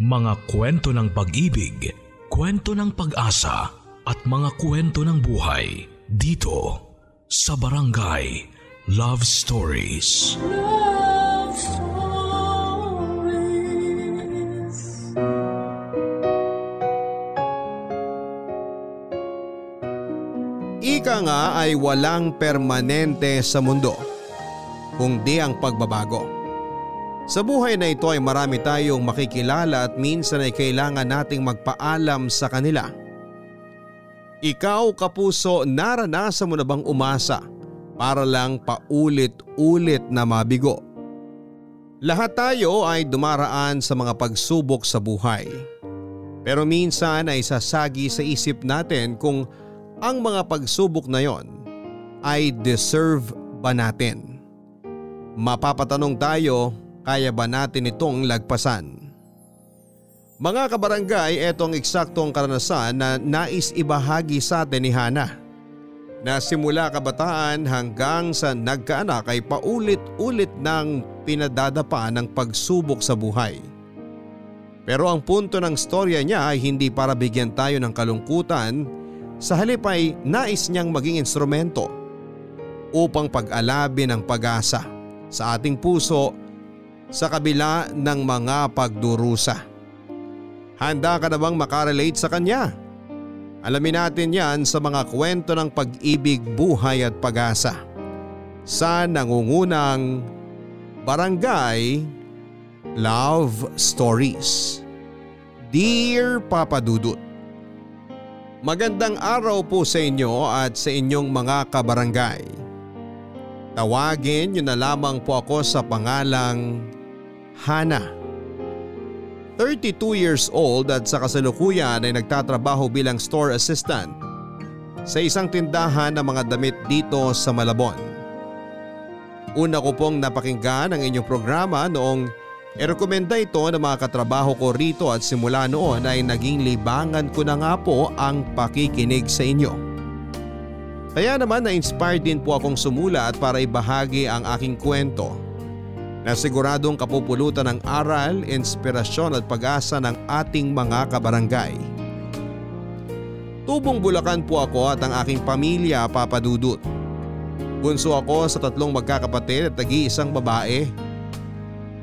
Mga kwento ng pag-ibig, kwento ng pag-asa at mga kwento ng buhay dito sa Barangay Love Stories. Love Stories. Ika nga ay walang permanente sa mundo, kundi ang pagbabago. Sa buhay na ito ay marami tayong makikilala at minsan ay kailangan nating magpaalam sa kanila. Ikaw kapuso naranasan mo na bang umasa para lang paulit-ulit na mabigo? Lahat tayo ay dumaraan sa mga pagsubok sa buhay. Pero minsan ay sasagi sa isip natin kung ang mga pagsubok na yon ay deserve ba natin? Mapapatanong tayo, kaya ba natin itong lagpasan? Mga kabarangay, etong eksaktong karanasan na nais ibahagi sa atin ni Hana. Na simula kabataan hanggang sa nagkaanak ay paulit-ulit nang pinadadapa ng pagsubok sa buhay. Pero ang punto ng storya niya ay hindi para bigyan tayo ng kalungkutan sa halip ay nais niyang maging instrumento upang pag-alabi ng pag-asa sa ating puso sa kabila ng mga pagdurusa. Handa ka na bang makarelate sa kanya? Alamin natin yan sa mga kwento ng pag-ibig, buhay at pag-asa. Sa nangungunang Barangay Love Stories. Dear Papa Dudut, Magandang araw po sa inyo at sa inyong mga kabarangay. Tawagin niyo na lamang po ako sa pangalang Hana. 32 years old at sa kasalukuyan ay nagtatrabaho bilang store assistant sa isang tindahan ng mga damit dito sa Malabon. Una ko pong napakinggan ang inyong programa noong Irekomenda ito ng mga katrabaho ko rito at simula noon ay naging libangan ko na nga po ang pakikinig sa inyo. Kaya naman na-inspired din po akong sumulat para ibahagi ang aking kwento na siguradong kapupulutan ng aral, inspirasyon at pag-asa ng ating mga kabarangay. Tubong Bulacan po ako at ang aking pamilya papadudot. Bunso ako sa tatlong magkakapatid at nag-iisang babae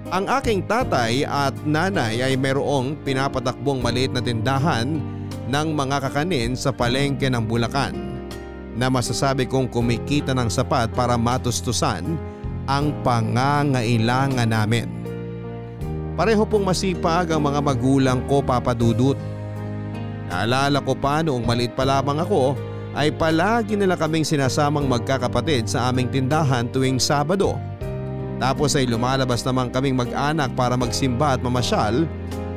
ang aking tatay at nanay ay mayroong pinapatakbong maliit na tindahan ng mga kakanin sa palengke ng Bulacan na masasabi kong kumikita ng sapat para matustusan ang pangangailangan namin. Pareho pong masipag ang mga magulang ko papadudot. Naalala ko pa noong maliit pa lamang ako ay palagi nila kaming sinasamang magkakapatid sa aming tindahan tuwing Sabado tapos ay lumalabas naman kaming mag-anak para magsimba at mamasyal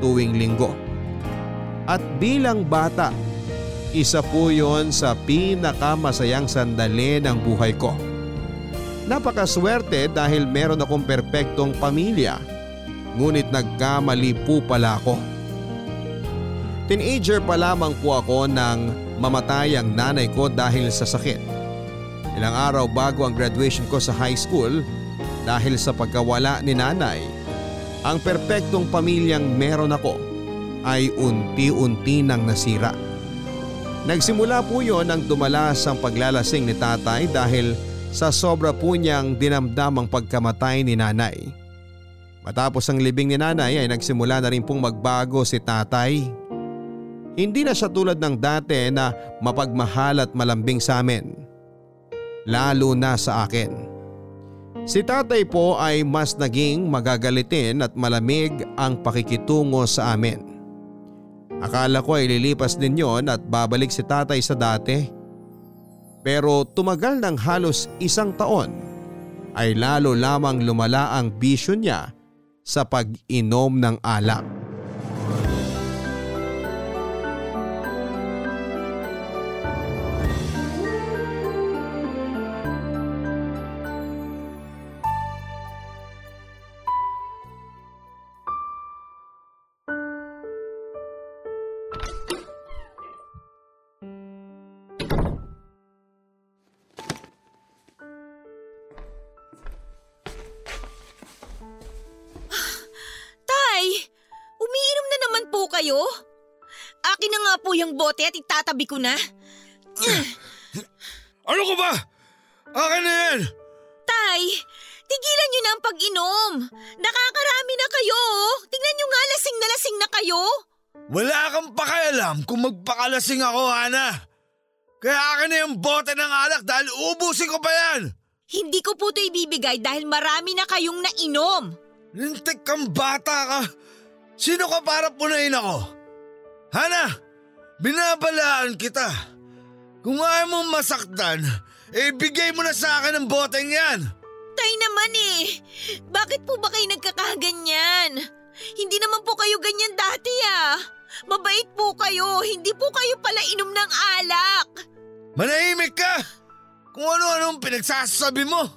tuwing linggo. At bilang bata, isa po yon sa pinakamasayang sandali ng buhay ko. Napakaswerte dahil meron akong perpektong pamilya ngunit nagkamali po pala ako. Teenager pa lamang po ako nang mamatay ang nanay ko dahil sa sakit. Ilang araw bago ang graduation ko sa high school dahil sa pagkawala ni nanay, ang perpektong pamilyang meron ako ay unti-unti nang nasira. Nagsimula po yon nang dumalas ang paglalasing ni tatay dahil sa sobra po niyang dinamdam ang pagkamatay ni nanay. Matapos ang libing ni nanay ay nagsimula na rin pong magbago si tatay. Hindi na siya tulad ng dati na mapagmahal at malambing sa amin. Lalo na sa akin. Si tatay po ay mas naging magagalitin at malamig ang pakikitungo sa amin. Akala ko ay lilipas din yon at babalik si tatay sa dati. Pero tumagal ng halos isang taon ay lalo lamang lumala ang bisyo niya sa pag-inom ng alak. Itatabi ko na. Ano ko ba? Akin na yan! Tay, tigilan niyo na ang pag-inom. Nakakarami na kayo. Tingnan niyo nga lasing na lasing na kayo. Wala kang pakialam kung magpakalasing ako, Hana. Kaya akin na yung bote ng alak dahil ubusin ko pa yan. Hindi ko po ito ibibigay dahil marami na kayong nainom. Lintik kang bata ka. Sino ka para punayin ako? Hana, binabalaan kita. Kung ayaw mong masaktan, eh bigay mo na sa akin ang boteng yan. Tay naman eh. Bakit po ba kayo nagkakaganyan? Hindi naman po kayo ganyan dati ah. Mabait po kayo. Hindi po kayo pala inom ng alak. Manahimik ka! Kung ano-anong pinagsasabi mo.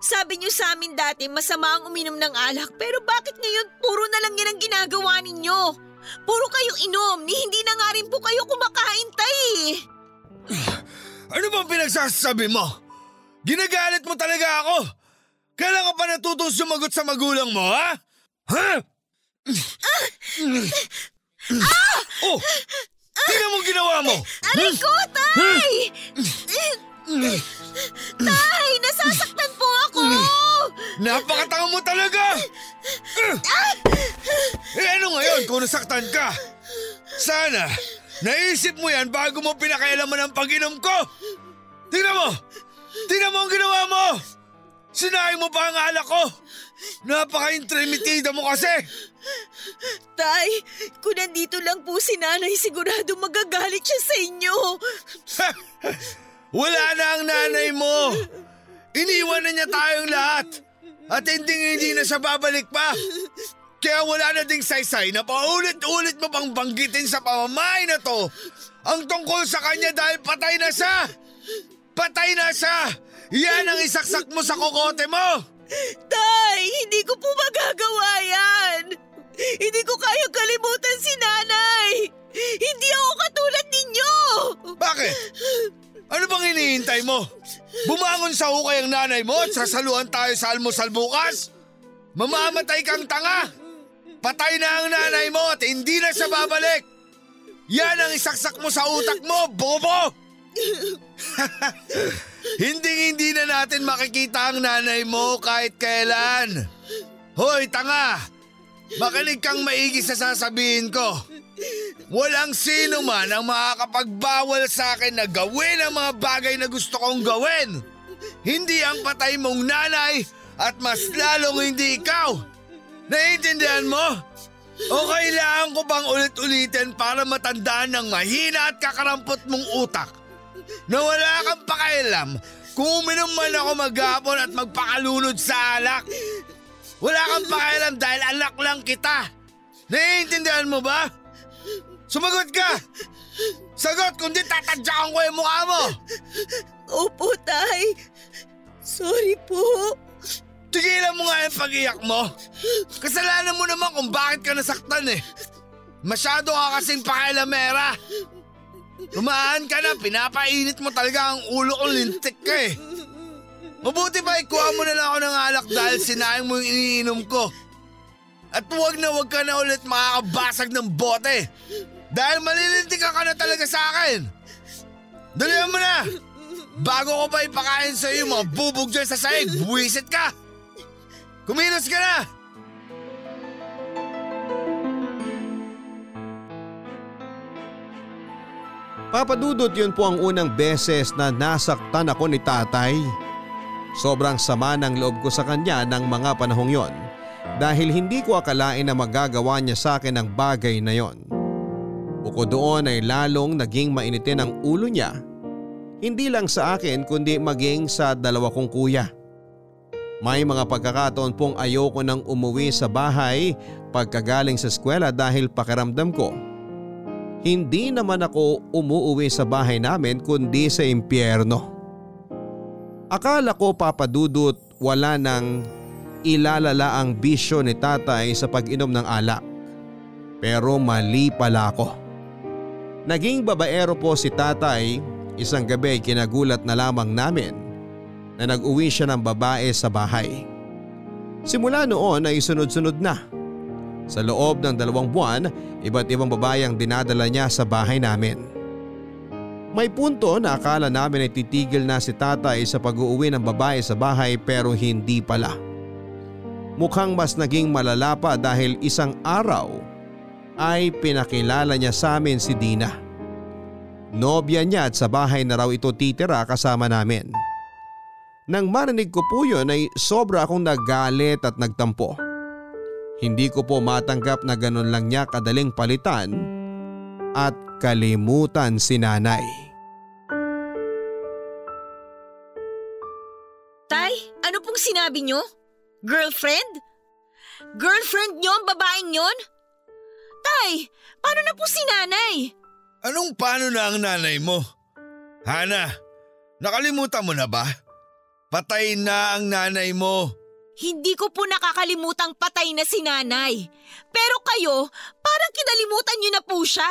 Sabi niyo sa amin dati masama ang uminom ng alak pero bakit ngayon puro na lang yan ang ginagawa ninyo? Puro kayo inom, ni hindi na nga rin po kayo kumakain tay. Ano bang pinagsasabi mo? Ginagalit mo talaga ako? Kailan ka pa natutong sumagot sa magulang mo, ha? Ha? Oh! Tingnan mo ginawa mo! Aray ko, tay! Tay, nasasaktan po ako! Napakatanga mo talaga! Eh ano ngayon kung nasaktan ka? Sana, naisip mo yan bago mo pinakailaman ang pag-inom ko! Tingnan mo! Tingnan mo ang ginawa mo! Sinayang mo pa ang alak ko! Napaka-intrimitida mo kasi! Tay, kung nandito lang po si nanay, sigurado magagalit siya sa inyo. Wala na ang nanay mo! Iniwan na niya tayong lahat! At hindi hindi na siya babalik pa! Kaya wala na ding saysay na paulit-ulit mo pang banggitin sa pamamahay na to ang tungkol sa kanya dahil patay na siya! Patay na siya! Yan ang isaksak mo sa kokote mo! Tay, hindi ko po magagawa yan. Hindi ko kayang kalimutan si nanay. Hindi ako katulad ninyo. Bakit? Ano bang hinihintay mo? Bumangon sa hukay ang nanay mo at sasaluhan tayo sa almusal bukas? Mamamatay kang tanga! Patay na ang nanay mo at hindi na siya babalik! Yan ang isaksak mo sa utak mo, bobo! hindi hindi na natin makikita ang nanay mo kahit kailan. Hoy, tanga! Makinig kang maigi sa sasabihin ko. Walang sino man ang makakapagbawal sa akin na gawin ang mga bagay na gusto kong gawin. Hindi ang patay mong nanay at mas lalong hindi ikaw. Naiintindihan mo? O kailangan ko bang ulit-ulitin para matandaan ng mahina at kakarampot mong utak? Na wala kang pakialam kung uminom man ako maghapon at magpakalunod sa alak. Wala kang pakialam dahil alak lang kita. Naiintindihan mo ba? Sumagot ka! Sagot kundi tatadyakan ko yung mukha mo! Opo, tay. Sorry po. Tigilan mo nga yung pag-iyak mo. Kasalanan mo naman kung bakit ka nasaktan eh. Masyado ka kasing pakialamera. Tumaan ka na, pinapainit mo talaga ang ulo ko, lintik ka eh. Mabuti pa ikuha mo na lang ako ng alak dahil sinayang mo yung iniinom ko. At huwag na huwag ka na ulit makakabasag ng bote. Dahil malilintik ka na talaga sa akin. Dalihan mo na! Bago ko pa ipakain sa iyo mga bubog dyan sa sahig, buwisit ka! Kumilos ka na! Papadudot yun po ang unang beses na nasaktan ako ni tatay. Sobrang sama ng loob ko sa kanya ng mga panahong yon dahil hindi ko akalain na magagawa niya sa akin ang bagay na yon. Bukod doon ay lalong naging mainitin ang ulo niya. Hindi lang sa akin kundi maging sa dalawa kong kuya. May mga pagkakataon pong ayoko nang umuwi sa bahay pagkagaling sa eskwela dahil pakiramdam ko hindi naman ako umuuwi sa bahay namin kundi sa impyerno. Akala ko papadudot wala nang ilalala ang bisyo ni tatay sa pag-inom ng alak. Pero mali pala ako. Naging babaero po si tatay, isang gabi kinagulat na lamang namin na nag-uwi siya ng babae sa bahay. Simula noon ay sunod-sunod na. Sa loob ng dalawang buwan, iba't ibang babae ang dinadala niya sa bahay namin. May punto na akala namin ay titigil na si tatay sa pag-uuwi ng babae sa bahay pero hindi pala. Mukhang mas naging malala pa dahil isang araw ay pinakilala niya sa amin si Dina. Nobya niya at sa bahay na raw ito titira kasama namin. Nang marinig ko po yun ay sobra akong nagalit at nagtampo. Hindi ko po matanggap na ganun lang niya kadaling palitan at kalimutan si nanay. Tay, ano pong sinabi nyo? Girlfriend? Girlfriend nyo ang babaeng yon? Tay, paano na po si nanay? Anong paano na ang nanay mo? Hana, nakalimutan mo na ba? Patay na ang nanay mo. Hindi ko po nakakalimutang patay na si nanay. Pero kayo, parang kinalimutan nyo na po siya.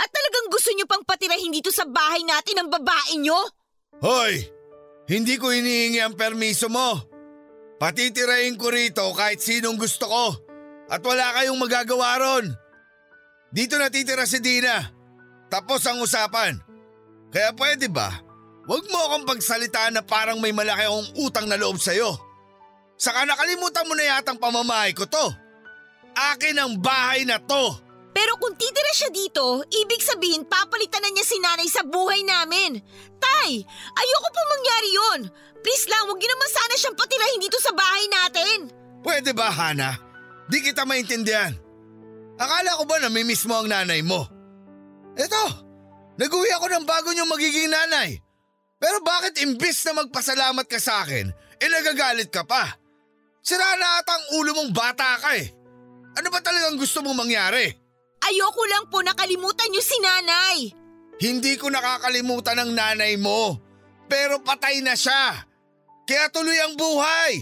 At talagang gusto nyo pang patirahin dito sa bahay natin ang babae nyo? Hoy! Hindi ko hinihingi ang permiso mo. Patitirahin ko rito kahit sinong gusto ko. At wala kayong magagawa ron. Dito natitira si Dina. Tapos ang usapan. Kaya pwede ba? Huwag mo akong pagsalitaan na parang may malaki akong utang na loob sa'yo. Saka nakalimutan mo na yatang pamamahay ko to. Akin ang bahay na to. Pero kung titira siya dito, ibig sabihin papalitan na niya si nanay sa buhay namin. Tay, ayoko po mangyari yon. Please lang, huwag niyo naman sana siyang patirahin dito sa bahay natin. Pwede ba, Hana? Di kita maintindihan. Akala ko ba namimiss mo ang nanay mo? Eto, nag-uwi ako ng bago niyong magiging nanay. Pero bakit imbis na magpasalamat ka sa akin, eh nagagalit ka pa? Sira na ata ang ulo mong bata ka eh. Ano ba talagang gusto mong mangyari? Ayoko lang po nakalimutan niyo si nanay. Hindi ko nakakalimutan ang nanay mo. Pero patay na siya. Kaya tuloy ang buhay.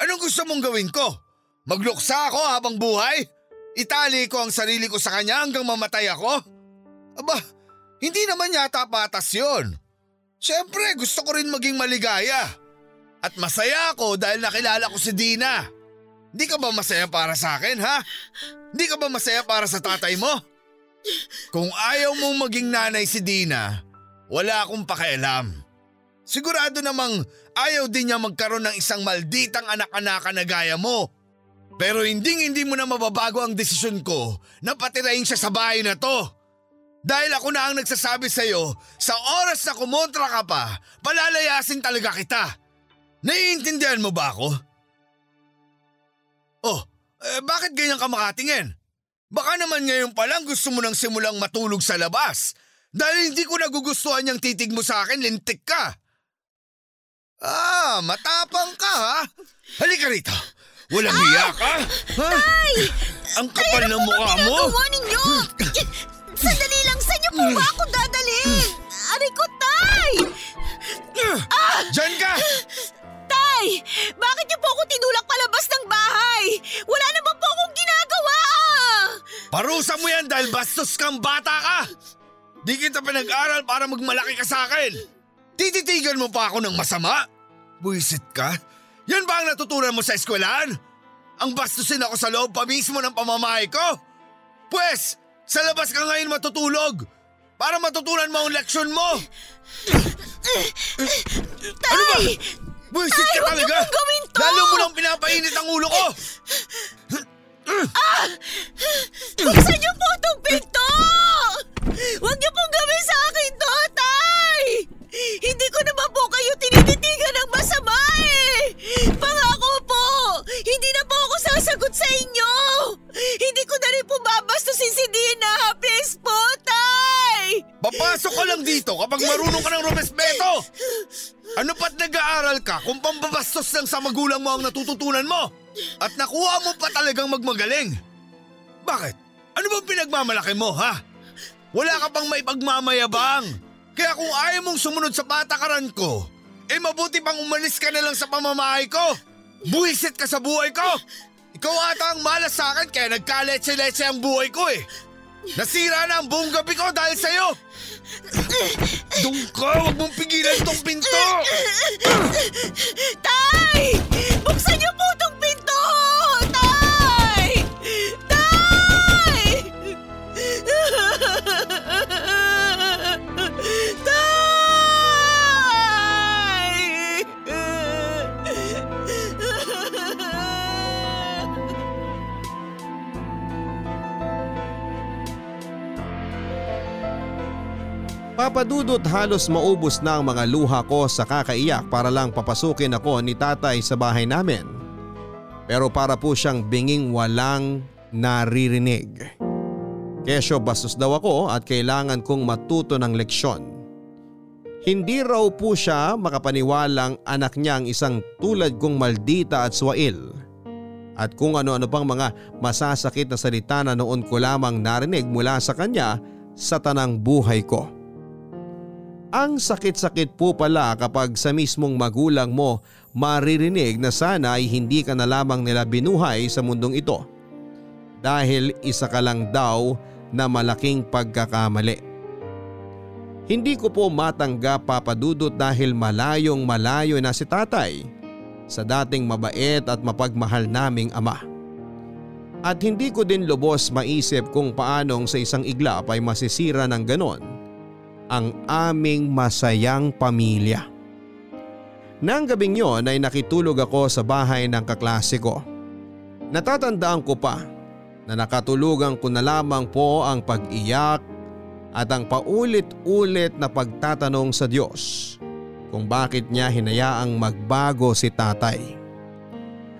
Anong gusto mong gawin ko? Magluksa ako habang buhay? Itali ko ang sarili ko sa kanya hanggang mamatay ako? Aba, hindi naman yata patas yon. Siyempre, gusto ko rin maging maligaya. At masaya ako dahil nakilala ko si Dina. Hindi ka ba masaya para sa akin, ha? Hindi ka ba masaya para sa tatay mo? Kung ayaw mong maging nanay si Dina, wala akong pakialam. Sigurado namang ayaw din niya magkaroon ng isang malditang anak-anaka na gaya mo. Pero hindi hindi mo na mababago ang desisyon ko na patirahin siya sa bahay na to. Dahil ako na ang nagsasabi sa'yo, sa oras na kumontra ka pa, palalayasin talaga kita. Naiintindihan mo ba ako? Oh, eh, bakit ganyan ka makatingin? Baka naman ngayon pa lang gusto mo nang simulang matulog sa labas. Dahil hindi ko nagugustuhan yung titig mo sa akin, lintik ka. Ah, matapang ka ha? Halika rito. Walang hiya ka? Ha? Tay! Ang kapal ng mukha mo. Ginagawa ninyo! Sandali lang, saan niyo po ba ako dadalhin? Aray ko, Tay! Diyan ka! Tay! Bakit niyo po ako tinulak palabas ng bahay? Wala naman po akong ginagawa! Parusa mo yan dahil bastos kang bata ka! Di kita pinag-aral para magmalaki ka sa akin! Tititigan mo pa ako ng masama? Buisit ka? Yan ba ang natutunan mo sa eskwelahan? Ang bastusin ako sa loob pa mismo ng pamamahay ko? Pwes, sa labas ka ngayon matutulog para matutunan mo ang leksyon mo! Ano ba? Tay! Buisit Tay, ka talaga! pong gawin to! Lalo mo lang pinapainit ang ulo ko! Buksan niyo po itong pinto! Huwag niyo pong gawin sa akin to, Tay! Hindi ko naman po kayo tinititigan ng masama eh! Pangako po! Hindi na po ako sasagot sa inyo! Hindi ko na rin po babastusin si Dina! Please po, Tay! Papasok ka lang dito kapag marunong ka ng rumespeto! Ano pa't nag-aaral ka kung pambabastos lang sa magulang mo ang natututunan mo? At nakuha mo pa talagang magmagaling? Bakit? Ano bang pinagmamalaki mo, ha? Wala ka pang maipagmamayabang. Kaya kung ayaw mong sumunod sa patakaran ko, eh mabuti pang umalis ka na lang sa pamamahay ko. Buwisit ka sa buhay ko. Ikaw ata ang malas sa akin kaya nagkaletse-letse ang buhay ko eh. Nasira na ang buong gabi ko dahil sa'yo! Doon ka! Huwag mong pigilan tong pinto! Tay! Buksan niyo po itong pinto! Papadudot halos maubos na ang mga luha ko sa kakaiyak para lang papasukin ako ni tatay sa bahay namin. Pero para po siyang binging walang naririnig. Kesyo bastos daw ako at kailangan kong matuto ng leksyon. Hindi raw po siya makapaniwalang anak niyang isang tulad kong maldita at swail. At kung ano-ano pang mga masasakit na salita na noon ko lamang narinig mula sa kanya sa tanang buhay ko. Ang sakit-sakit po pala kapag sa mismong magulang mo maririnig na sana ay hindi ka na lamang nila binuhay sa mundong ito. Dahil isa ka lang daw na malaking pagkakamali. Hindi ko po matanggap papadudot dahil malayong malayo na si tatay sa dating mabait at mapagmahal naming ama. At hindi ko din lubos maisip kung paanong sa isang iglap ay masisira ng ganon ang aming masayang pamilya. Nang gabing yon ay nakitulog ako sa bahay ng kaklase ko. Natatandaan ko pa na nakatulugan ko na lamang po ang pag-iyak at ang paulit-ulit na pagtatanong sa Diyos kung bakit niya hinayaang magbago si tatay.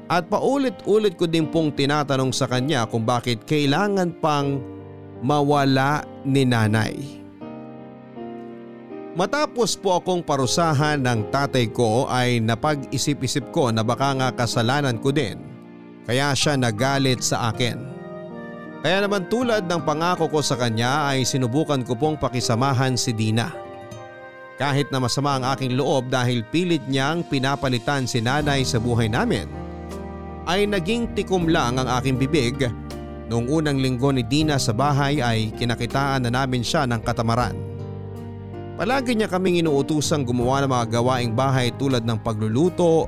At paulit-ulit ko din pong tinatanong sa kanya kung bakit kailangan pang mawala ni nanay. Matapos po akong parusahan ng tatay ko ay napag-isip-isip ko na baka nga kasalanan ko din kaya siya nagalit sa akin. Kaya naman tulad ng pangako ko sa kanya ay sinubukan ko pong pakisamahan si Dina. Kahit na masama ang aking loob dahil pilit niyang pinapalitan si nanay sa buhay namin, ay naging tikom lang ang aking bibig noong unang linggo ni Dina sa bahay ay kinakitaan na namin siya ng katamaran. Palagi niya kaming inuutusang gumawa ng mga gawaing bahay tulad ng pagluluto,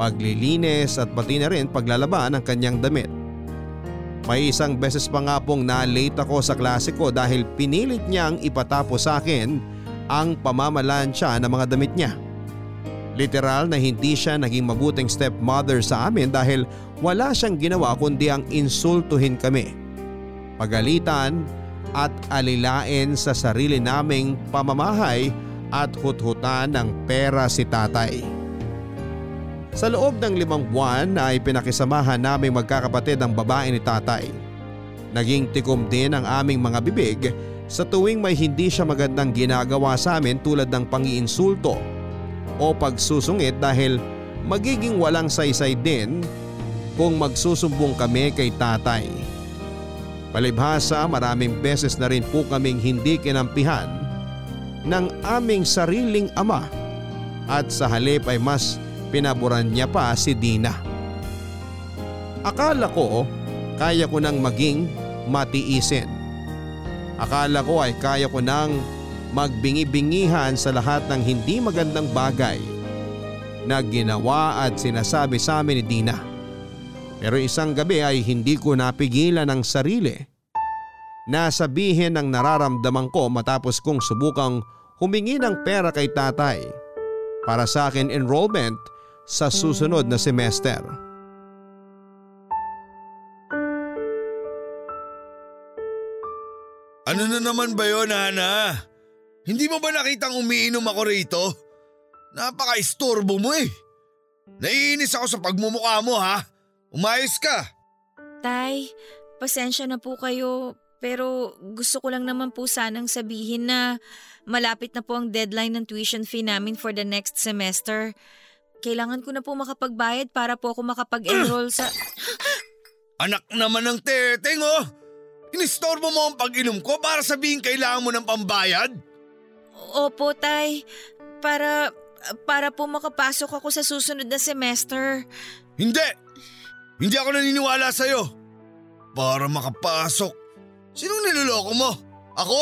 paglilinis at pati na rin paglalaba ng kanyang damit. May isang beses pa nga pong na-late ako sa klase ko dahil pinilit niyang ipatapos sa akin ang pamamalansya ng mga damit niya. Literal na hindi siya naging mabuting stepmother sa amin dahil wala siyang ginawa kundi ang insultuhin kami. Pagalitan at alilain sa sarili naming pamamahay at huthutan ng pera si tatay. Sa loob ng limang buwan ay pinakisamahan namin magkakapatid ang babae ni tatay. Naging tikom din ang aming mga bibig sa tuwing may hindi siya magandang ginagawa sa amin tulad ng pangiinsulto o pagsusungit dahil magiging walang saysay din kung magsusumbong kami kay tatay. Palibhasa maraming beses na rin po kaming hindi kinampihan ng aming sariling ama at sa halip ay mas pinaboran niya pa si Dina. Akala ko kaya ko nang maging matiisin. Akala ko ay kaya ko nang magbingi-bingihan sa lahat ng hindi magandang bagay na ginawa at sinasabi sa amin ni Dina. Pero isang gabi ay hindi ko napigilan ang sarili na sabihin ang nararamdaman ko matapos kong subukang humingi ng pera kay tatay para sa akin enrollment sa susunod na semester. Ano na naman ba yun, Hana? Hindi mo ba nakitang umiinom ako rito? Napaka-istorbo mo eh. Naiinis ako sa pagmumukha mo ha. Umayos ka. Tay, pasensya na po kayo pero gusto ko lang naman po sanang sabihin na malapit na po ang deadline ng tuition fee namin for the next semester. Kailangan ko na po makapagbayad para po ako makapag-enroll sa... Anak naman ng teteng oh. Inistorbo mo ang pag-inom ko para sabihin kailangan mo ng pambayad? Opo, Tay. Para, para po makapasok ako sa susunod na semester. Hindi! Hindi ako naniniwala sa'yo. Para makapasok. Sinong niloloko mo? Ako?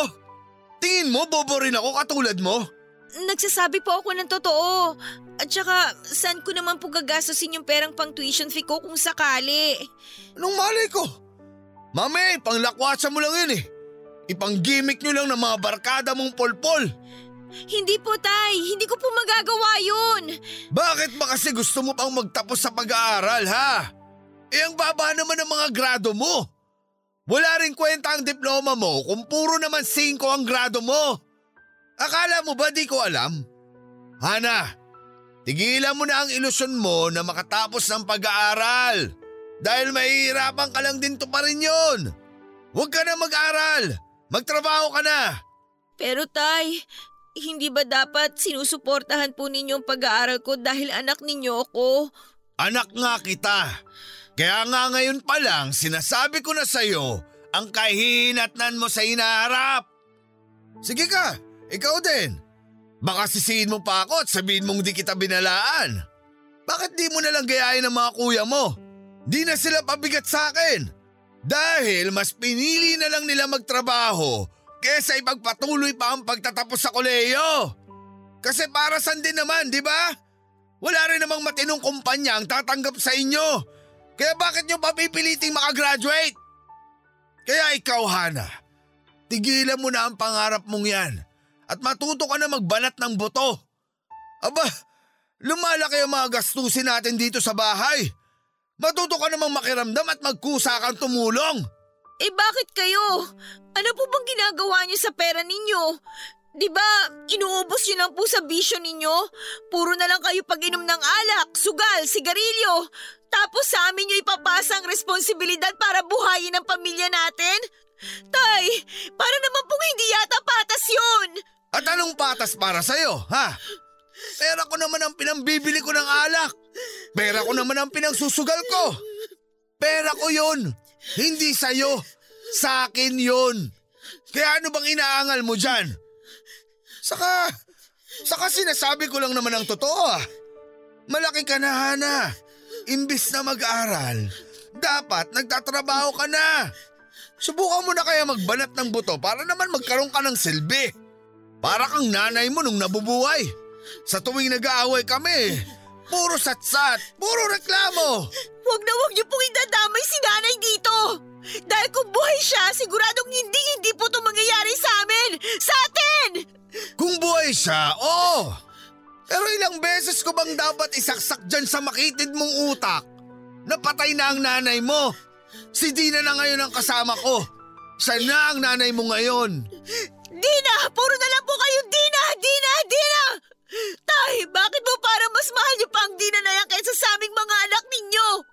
Tingin mo bobo rin ako katulad mo? Nagsasabi po ako ng totoo. At saka, saan ko naman po gagastusin yung perang pang tuition fee ko kung sakali? Anong malay ko? Mame, panglakwatsa mo lang yun eh. Ipang-gimmick nyo lang ng mga barkada mong polpol. Hindi po, Tay. Hindi ko po magagawa yun. Bakit ba kasi gusto mo pang magtapos sa pag-aaral ha? Eh ang baba naman ng mga grado mo. Wala rin kwenta ang diploma mo kung puro naman 5 ang grado mo. Akala mo ba di ko alam? Hana, tigilan mo na ang ilusyon mo na makatapos ng pag-aaral. Dahil mahihirapan ka lang din to pa rin yun. Huwag ka na mag-aral. Magtrabaho ka na. Pero tay, hindi ba dapat sinusuportahan po ninyo ang pag-aaral ko dahil anak ninyo ako? Anak nga kita. Kaya nga ngayon pa lang sinasabi ko na sa'yo ang kahinatnan mo sa inaharap. Sige ka, ikaw din. Baka sisihin mo pa ako at sabihin mong di kita binalaan. Bakit di mo nalang gayahin ng mga kuya mo? Di na sila pabigat sa akin. Dahil mas pinili na lang nila magtrabaho kesa ipagpatuloy pa ang pagtatapos sa koleyo. Kasi para san din naman, di ba? Wala rin namang matinong kumpanya ang tatanggap sa inyo. Kaya bakit nyo papipiliting makagraduate? Kaya ikaw, Hana, tigilan mo na ang pangarap mong yan at matuto ka na magbanat ng buto. Aba, lumalaki ang mga gastusin natin dito sa bahay. Matuto ka namang makiramdam at magkusa kang tumulong. Eh bakit kayo? Ano po bang ginagawa niyo sa pera ninyo? Di ba, inuubos niyo lang po sa bisyo ninyo? Puro na lang kayo pag-inom ng alak, sugal, sigarilyo. Tapos sa amin niyo ipapasa ang responsibilidad para buhayin ang pamilya natin? Tay, para naman pong hindi yata patas yun. At anong patas para sa'yo, ha? Pera ko naman ang pinambibili ko ng alak. Pera ko naman ang pinangsusugal ko. Pera ko yun. Hindi sa'yo. Sa akin yun. Kaya ano bang inaangal mo dyan? Saka, saka sinasabi ko lang naman ang totoo ah. Malaki ka na, Hana. Imbis na mag-aral, dapat nagtatrabaho ka na. Subukan mo na kaya magbanat ng buto para naman magkaroon ka ng silbi. Para kang nanay mo nung nabubuhay. Sa tuwing nag-aaway kami, puro satsat, puro reklamo. Huwag na huwag niyo pong idadamay si nanay dito. Dahil kung buhay siya, siguradong hindi hindi po ito mangyayari sa amin. Sa atin! Kung buhay siya, oo. Pero ilang beses ko bang dapat isaksak dyan sa makitid mong utak? Napatay na ang nanay mo. Si Dina na ngayon ang kasama ko. Siya na ang nanay mo ngayon. Dina! Puro na lang po kayo Dina! Dina! Dina! Tay, bakit mo para mas mahal niyo pa ang Dina na yan kaysa sa aming mga anak ninyo?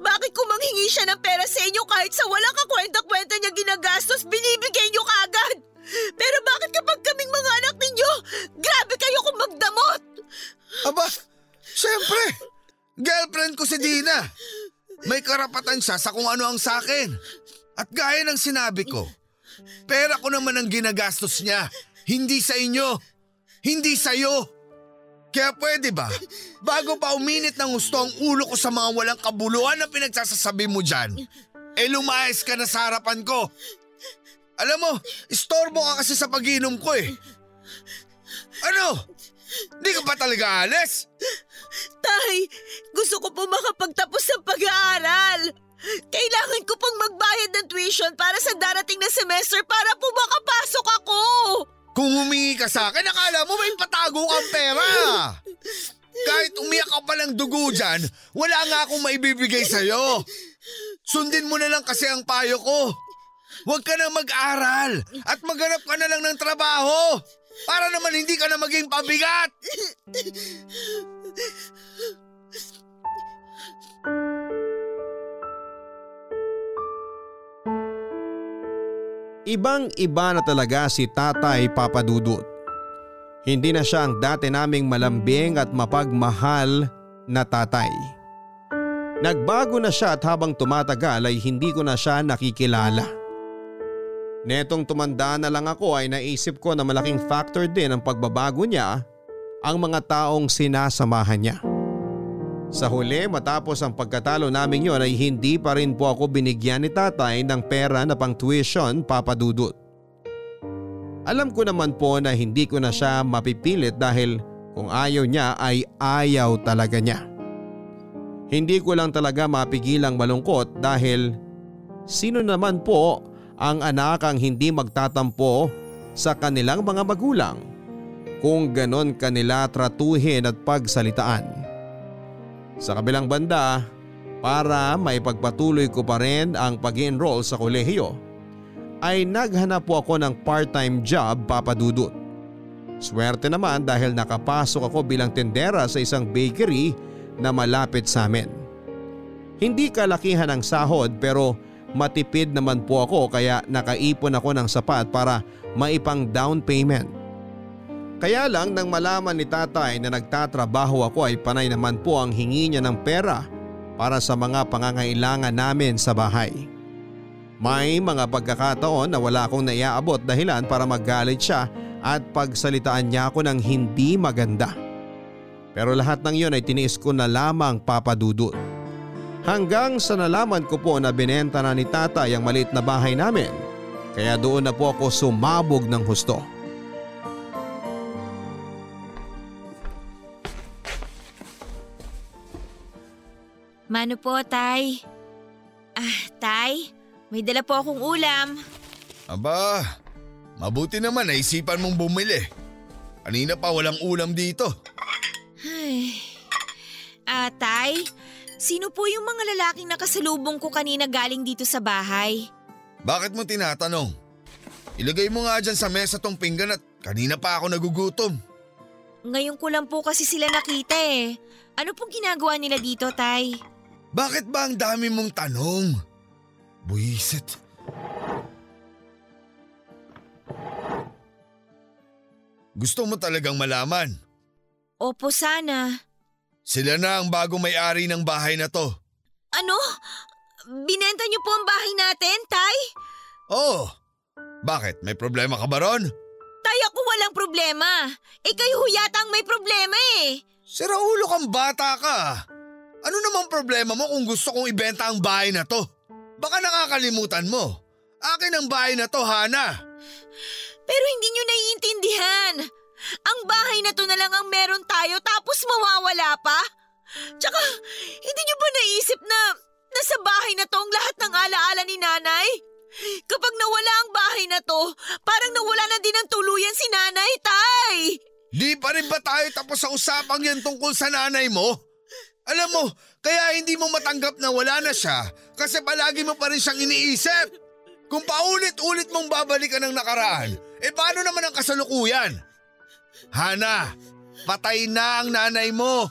Bakit kung manghingi siya ng pera sa inyo kahit sa walang kakwenta-kwenta niya ginagastos, binibigay niyo kaagad? Pero bakit kapag kaming mga anak ninyo, grabe kayo kung magdamot? Aba, syempre. Girlfriend ko si Dina. May karapatan siya sa kung ano ang sakin. At gaya ng sinabi ko, pera ko naman ang ginagastos niya. Hindi sa inyo. Hindi sa'yo. Kaya pwede ba, bago pa uminit ng gusto ang ulo ko sa mga walang kabuluhan na pinagsasasabi mo dyan, eh lumayas ka na sa harapan ko. Alam mo, istorbo ka kasi sa pag-inom ko eh. Ano? Hindi ka pa talaga alis? Tay, gusto ko po makapagtapos ng pag-aaral. Kailangan ko pang magbayad ng tuition para sa darating na semester para po makapasok ako. Kung humingi ka sa akin, akala mo may patago kang pera. Kahit umiyak ka pa ng dugo dyan, wala nga akong maibibigay sa'yo. Sundin mo na lang kasi ang payo ko. Huwag ka na mag-aral at maghanap ka na lang ng trabaho. Para naman hindi ka na maging pabigat. Ibang iba na talaga si Tatay Papadudut. Hindi na siya ang dati naming malambing at mapagmahal na tatay. Nagbago na siya at habang tumatagal ay hindi ko na siya nakikilala. Netong tumanda na lang ako ay naisip ko na malaking factor din ang pagbabago niya ang mga taong sinasamahan niya. Sa huli matapos ang pagkatalo namin yon ay hindi pa rin po ako binigyan ni tatay ng pera na pang tuition papadudot. Alam ko naman po na hindi ko na siya mapipilit dahil kung ayaw niya ay ayaw talaga niya. Hindi ko lang talaga mapigilang malungkot dahil sino naman po ang anak ang hindi magtatampo sa kanilang mga magulang kung ganon kanila tratuhin at pagsalitaan. Sa kabilang banda, para maipagpatuloy ko pa rin ang pag enroll sa kolehiyo, ay naghanap po ako ng part-time job papadudot. Swerte naman dahil nakapasok ako bilang tendera sa isang bakery na malapit sa amin. Hindi kalakihan ang sahod pero matipid naman po ako kaya nakaipon ako ng sapat para maipang down payment. Kaya lang nang malaman ni tatay na nagtatrabaho ako ay panay naman po ang hingi niya ng pera para sa mga pangangailangan namin sa bahay. May mga pagkakataon na wala akong naiaabot dahilan para magalit siya at pagsalitaan niya ako ng hindi maganda. Pero lahat ng yon ay tiniis ko na lamang papadudot. Hanggang sa nalaman ko po na binenta na ni tatay ang maliit na bahay namin kaya doon na po ako sumabog ng husto. Mano po, Tay? Ah, Tay, may dala po akong ulam. Aba, mabuti naman naisipan mong bumili. Kanina pa walang ulam dito. Ay. Ah, Tay, sino po yung mga lalaking nakasalubong ko kanina galing dito sa bahay? Bakit mo tinatanong? Ilagay mo nga dyan sa mesa tong pinggan at kanina pa ako nagugutom. Ngayon ko lang po kasi sila nakita eh. Ano pong ginagawa nila dito, Tay? Bakit ba ang dami mong tanong? Buisit. Gusto mo talagang malaman? Opo, sana. Sila na ang bagong may-ari ng bahay na to. Ano? Binenta niyo po ang bahay natin, Tay? Oh, bakit? May problema ka ba ron? Tay, ako walang problema. Eh kayo yata ang may problema eh. Sira ulo kang bata ka. Ano namang problema mo kung gusto kong ibenta ang bahay na to? Baka nakakalimutan mo. Akin ang bahay na to, Hana. Pero hindi niyo naiintindihan. Ang bahay na to na lang ang meron tayo tapos mawawala pa? Tsaka, hindi niyo ba naisip na nasa bahay na to ang lahat ng alaala ni nanay? Kapag nawala ang bahay na to, parang nawala na din ang tuluyan si nanay, tay! Di pa rin ba tayo tapos sa usapang yan tungkol sa nanay mo? Alam mo, kaya hindi mo matanggap na wala na siya kasi palagi mo pa rin siyang iniisip. Kung paulit-ulit mong babalikan ng nakaraan, eh paano naman ang kasalukuyan? Hana, patay na ang nanay mo.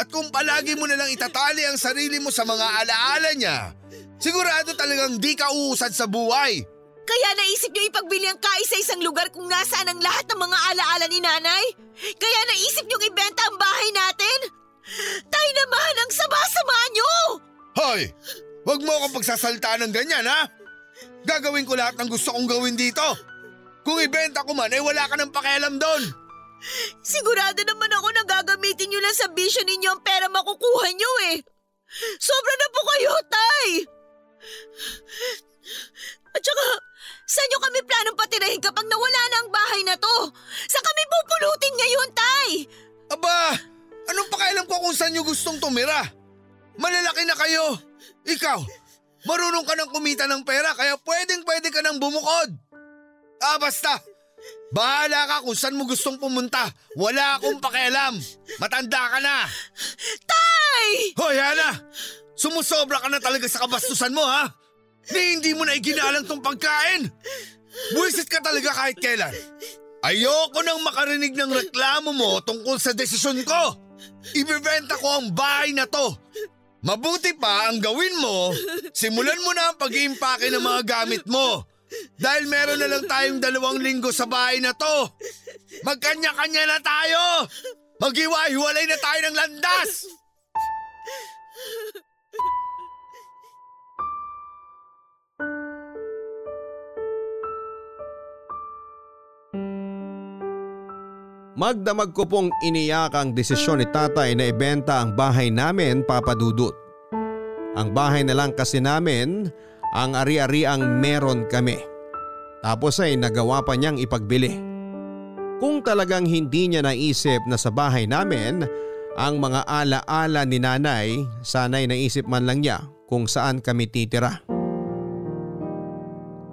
At kung palagi mo nalang itatali ang sarili mo sa mga alaala niya, sigurado talagang di ka uusad sa buhay. Kaya naisip niyo ipagbili ang kais sa isang lugar kung nasaan ang lahat ng mga alaala ni nanay? Kaya naisip niyong ibenta ang bahay natin? Tay naman ang sama-sama niyo! Hoy! Huwag mo akong pagsasalita ng ganyan ha! Gagawin ko lahat ng gusto kong gawin dito. Kung ibenta ko man, eh wala ka ng pakialam doon. Sigurado naman ako na gagamitin niyo lang sa bisyo ninyo ang pera makukuha niyo eh. Sobra na po kayo, Tay! At saka, saan niyo kami planong patirahin kapag nawala na ang bahay na to? Saan kami pupulutin ngayon, Tay? Aba, anong pakialam ko kung saan nyo gustong tumira? Malalaki na kayo. Ikaw, marunong ka ng kumita ng pera kaya pwedeng pwede ka nang bumukod. Ah, basta. Bahala ka kung saan mo gustong pumunta. Wala akong pakialam. Matanda ka na. Tay! Hoy, Hana! Sumusobra ka na talaga sa kabastusan mo, ha? Ni hindi mo na iginalang tong pagkain. Buwisit ka talaga kahit kailan. Ayoko nang makarinig ng reklamo mo tungkol sa desisyon ko. Ibebenta ko ang bahay na to. Mabuti pa ang gawin mo, simulan mo na ang pag-iimpake ng mga gamit mo. Dahil meron na lang tayong dalawang linggo sa bahay na to. Magkanya-kanya na tayo. Maghiwa-hiwalay na tayo ng landas. Magdamag ko pong iniyak ang desisyon ni tatay na ibenta ang bahay namin papadudot. Ang bahay na lang kasi namin ang ari-ari ang meron kami. Tapos ay nagawa pa niyang ipagbili. Kung talagang hindi niya naisip na sa bahay namin ang mga ala-ala ni nanay, sana'y naisip man lang niya kung saan kami titira.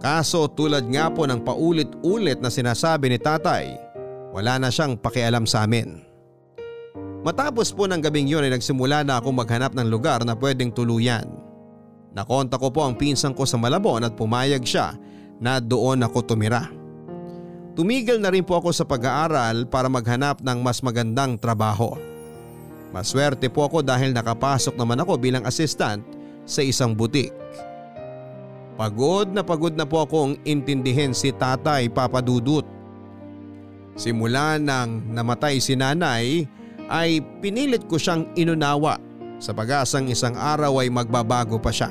Kaso tulad nga po ng paulit-ulit na sinasabi ni tatay, wala na siyang pakialam sa amin. Matapos po ng gabing yun ay nagsimula na ako maghanap ng lugar na pwedeng tuluyan. Nakonta ko po ang pinsang ko sa Malabon at pumayag siya na doon ako tumira. Tumigil na rin po ako sa pag-aaral para maghanap ng mas magandang trabaho. Maswerte po ako dahil nakapasok naman ako bilang assistant sa isang butik. Pagod na pagod na po akong intindihin si tatay papadudot. Simula nang namatay si nanay ay pinilit ko siyang inunawa sa pag-asang isang araw ay magbabago pa siya.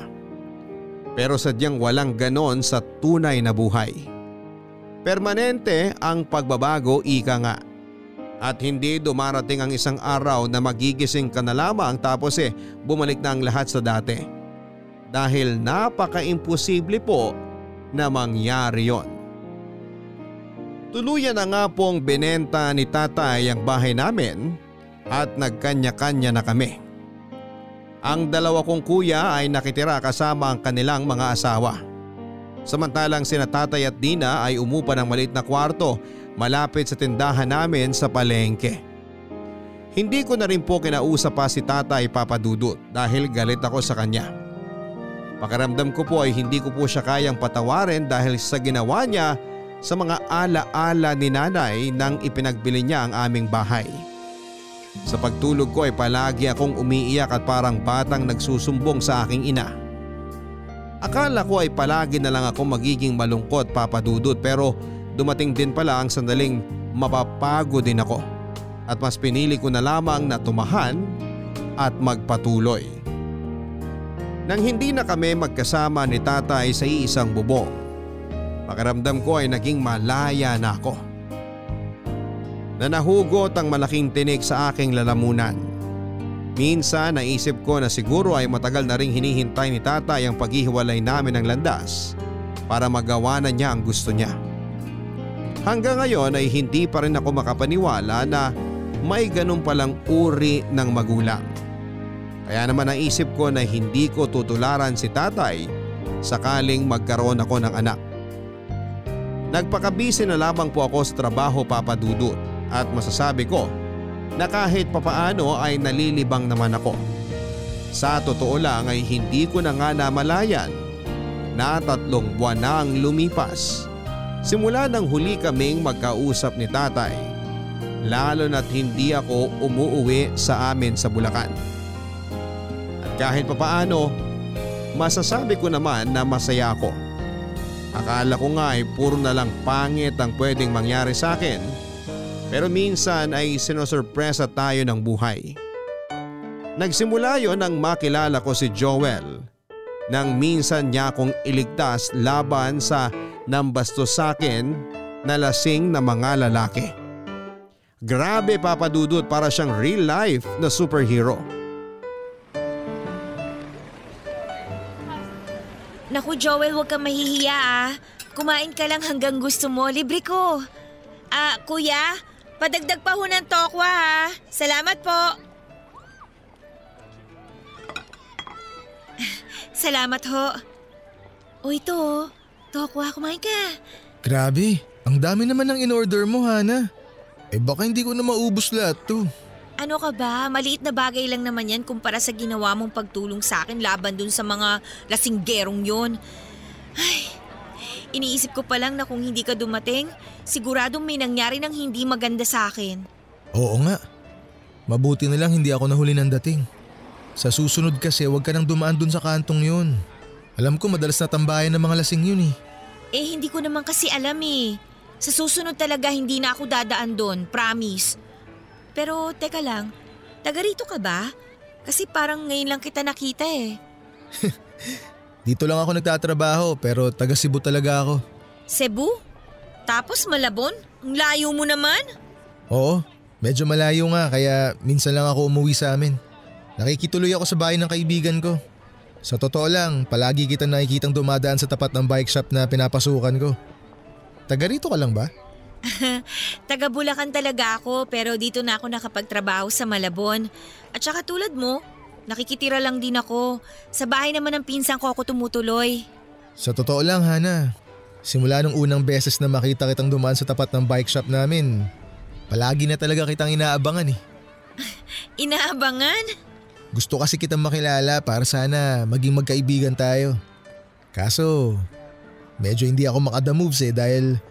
Pero sadyang walang ganon sa tunay na buhay. Permanente ang pagbabago ika nga. At hindi dumarating ang isang araw na magigising ka na lamang tapos eh bumalik na ang lahat sa dati. Dahil napaka-imposible po na mangyari yon. Tuluyan na nga pong binenta ni tatay ang bahay namin at nagkanya-kanya na kami. Ang dalawa kong kuya ay nakitira kasama ang kanilang mga asawa. Samantalang sina tatay at Dina ay umupa ng maliit na kwarto malapit sa tindahan namin sa palengke. Hindi ko na rin po kinausap pa si tatay papadudot dahil galit ako sa kanya. Pakiramdam ko po ay hindi ko po siya kayang patawarin dahil sa ginawa niya sa mga ala-ala ni nanay nang ipinagbili niya ang aming bahay. Sa pagtulog ko ay palagi akong umiiyak at parang batang nagsusumbong sa aking ina. Akala ko ay palagi na lang ako magiging malungkot papadudot pero dumating din pala ang sandaling mapapago din ako at mas pinili ko na lamang na tumahan at magpatuloy. Nang hindi na kami magkasama ni tatay sa iisang bubong, pakiramdam ko ay naging malaya na ako. Na nahugot ang malaking tinik sa aking lalamunan. Minsan naisip ko na siguro ay matagal na ring hinihintay ni tatay ang paghihiwalay namin ng landas para magawa na niya ang gusto niya. Hanggang ngayon ay hindi pa rin ako makapaniwala na may ganun palang uri ng magulang. Kaya naman naisip ko na hindi ko tutularan si tatay sakaling magkaroon ako ng anak. Nagpakabisi na lamang po ako sa trabaho papadudot at masasabi ko na kahit papaano ay nalilibang naman ako. Sa totoo lang ay hindi ko na nga namalayan na tatlong buwan na ang lumipas. Simula nang huli kaming magkausap ni tatay lalo na't hindi ako umuuwi sa amin sa Bulacan. At kahit papaano, masasabi ko naman na masaya ako. Akala ko nga ay puro na lang pangit ang pwedeng mangyari sa akin pero minsan ay sinosurpresa tayo ng buhay. Nagsimula yon nang makilala ko si Joel nang minsan niya akong iligtas laban sa nambastos sa akin na lasing na mga lalaki. Grabe papadudot para siyang real life na superhero. Naku Joel, huwag kang mahihiya ah. Kumain ka lang hanggang gusto mo, libre ko. Ah, kuya, padagdag pa ho ng tokwa ha. Salamat po. Salamat ho. O ito oh, tokwa, kumain ka. Grabe, ang dami naman ng in-order mo, Hana. Eh baka hindi ko na maubos lahat to. Ano ka ba? Maliit na bagay lang naman yan kumpara sa ginawa mong pagtulong sa akin laban dun sa mga lasinggerong yon. Ay, iniisip ko pa lang na kung hindi ka dumating, siguradong may nangyari ng hindi maganda sa akin. Oo nga. Mabuti na lang hindi ako nahuli ng dating. Sa susunod kasi huwag ka nang dumaan dun sa kantong yun. Alam ko madalas natambayan ng mga lasing yun eh. Eh, hindi ko naman kasi alam eh. Sa susunod talaga hindi na ako dadaan doon, promise. Pero teka lang, taga rito ka ba? Kasi parang ngayon lang kita nakita eh. Dito lang ako nagtatrabaho pero taga Cebu talaga ako. Cebu? Tapos Malabon? Ang layo mo naman? Oo, medyo malayo nga kaya minsan lang ako umuwi sa amin. Nakikituloy ako sa bahay ng kaibigan ko. Sa totoo lang, palagi kitang nakikitang dumadaan sa tapat ng bike shop na pinapasukan ko. Taga rito ka lang ba? Taga Bulacan talaga ako pero dito na ako nakapagtrabaho sa Malabon. At saka tulad mo, nakikitira lang din ako. Sa bahay naman ng pinsan ko ako tumutuloy. Sa totoo lang, Hana. Simula nung unang beses na makita kitang dumaan sa tapat ng bike shop namin, palagi na talaga kitang inaabangan eh. Inaabangan? Gusto kasi kitang makilala para sana maging magkaibigan tayo. Kaso, medyo hindi ako makada moves eh dahil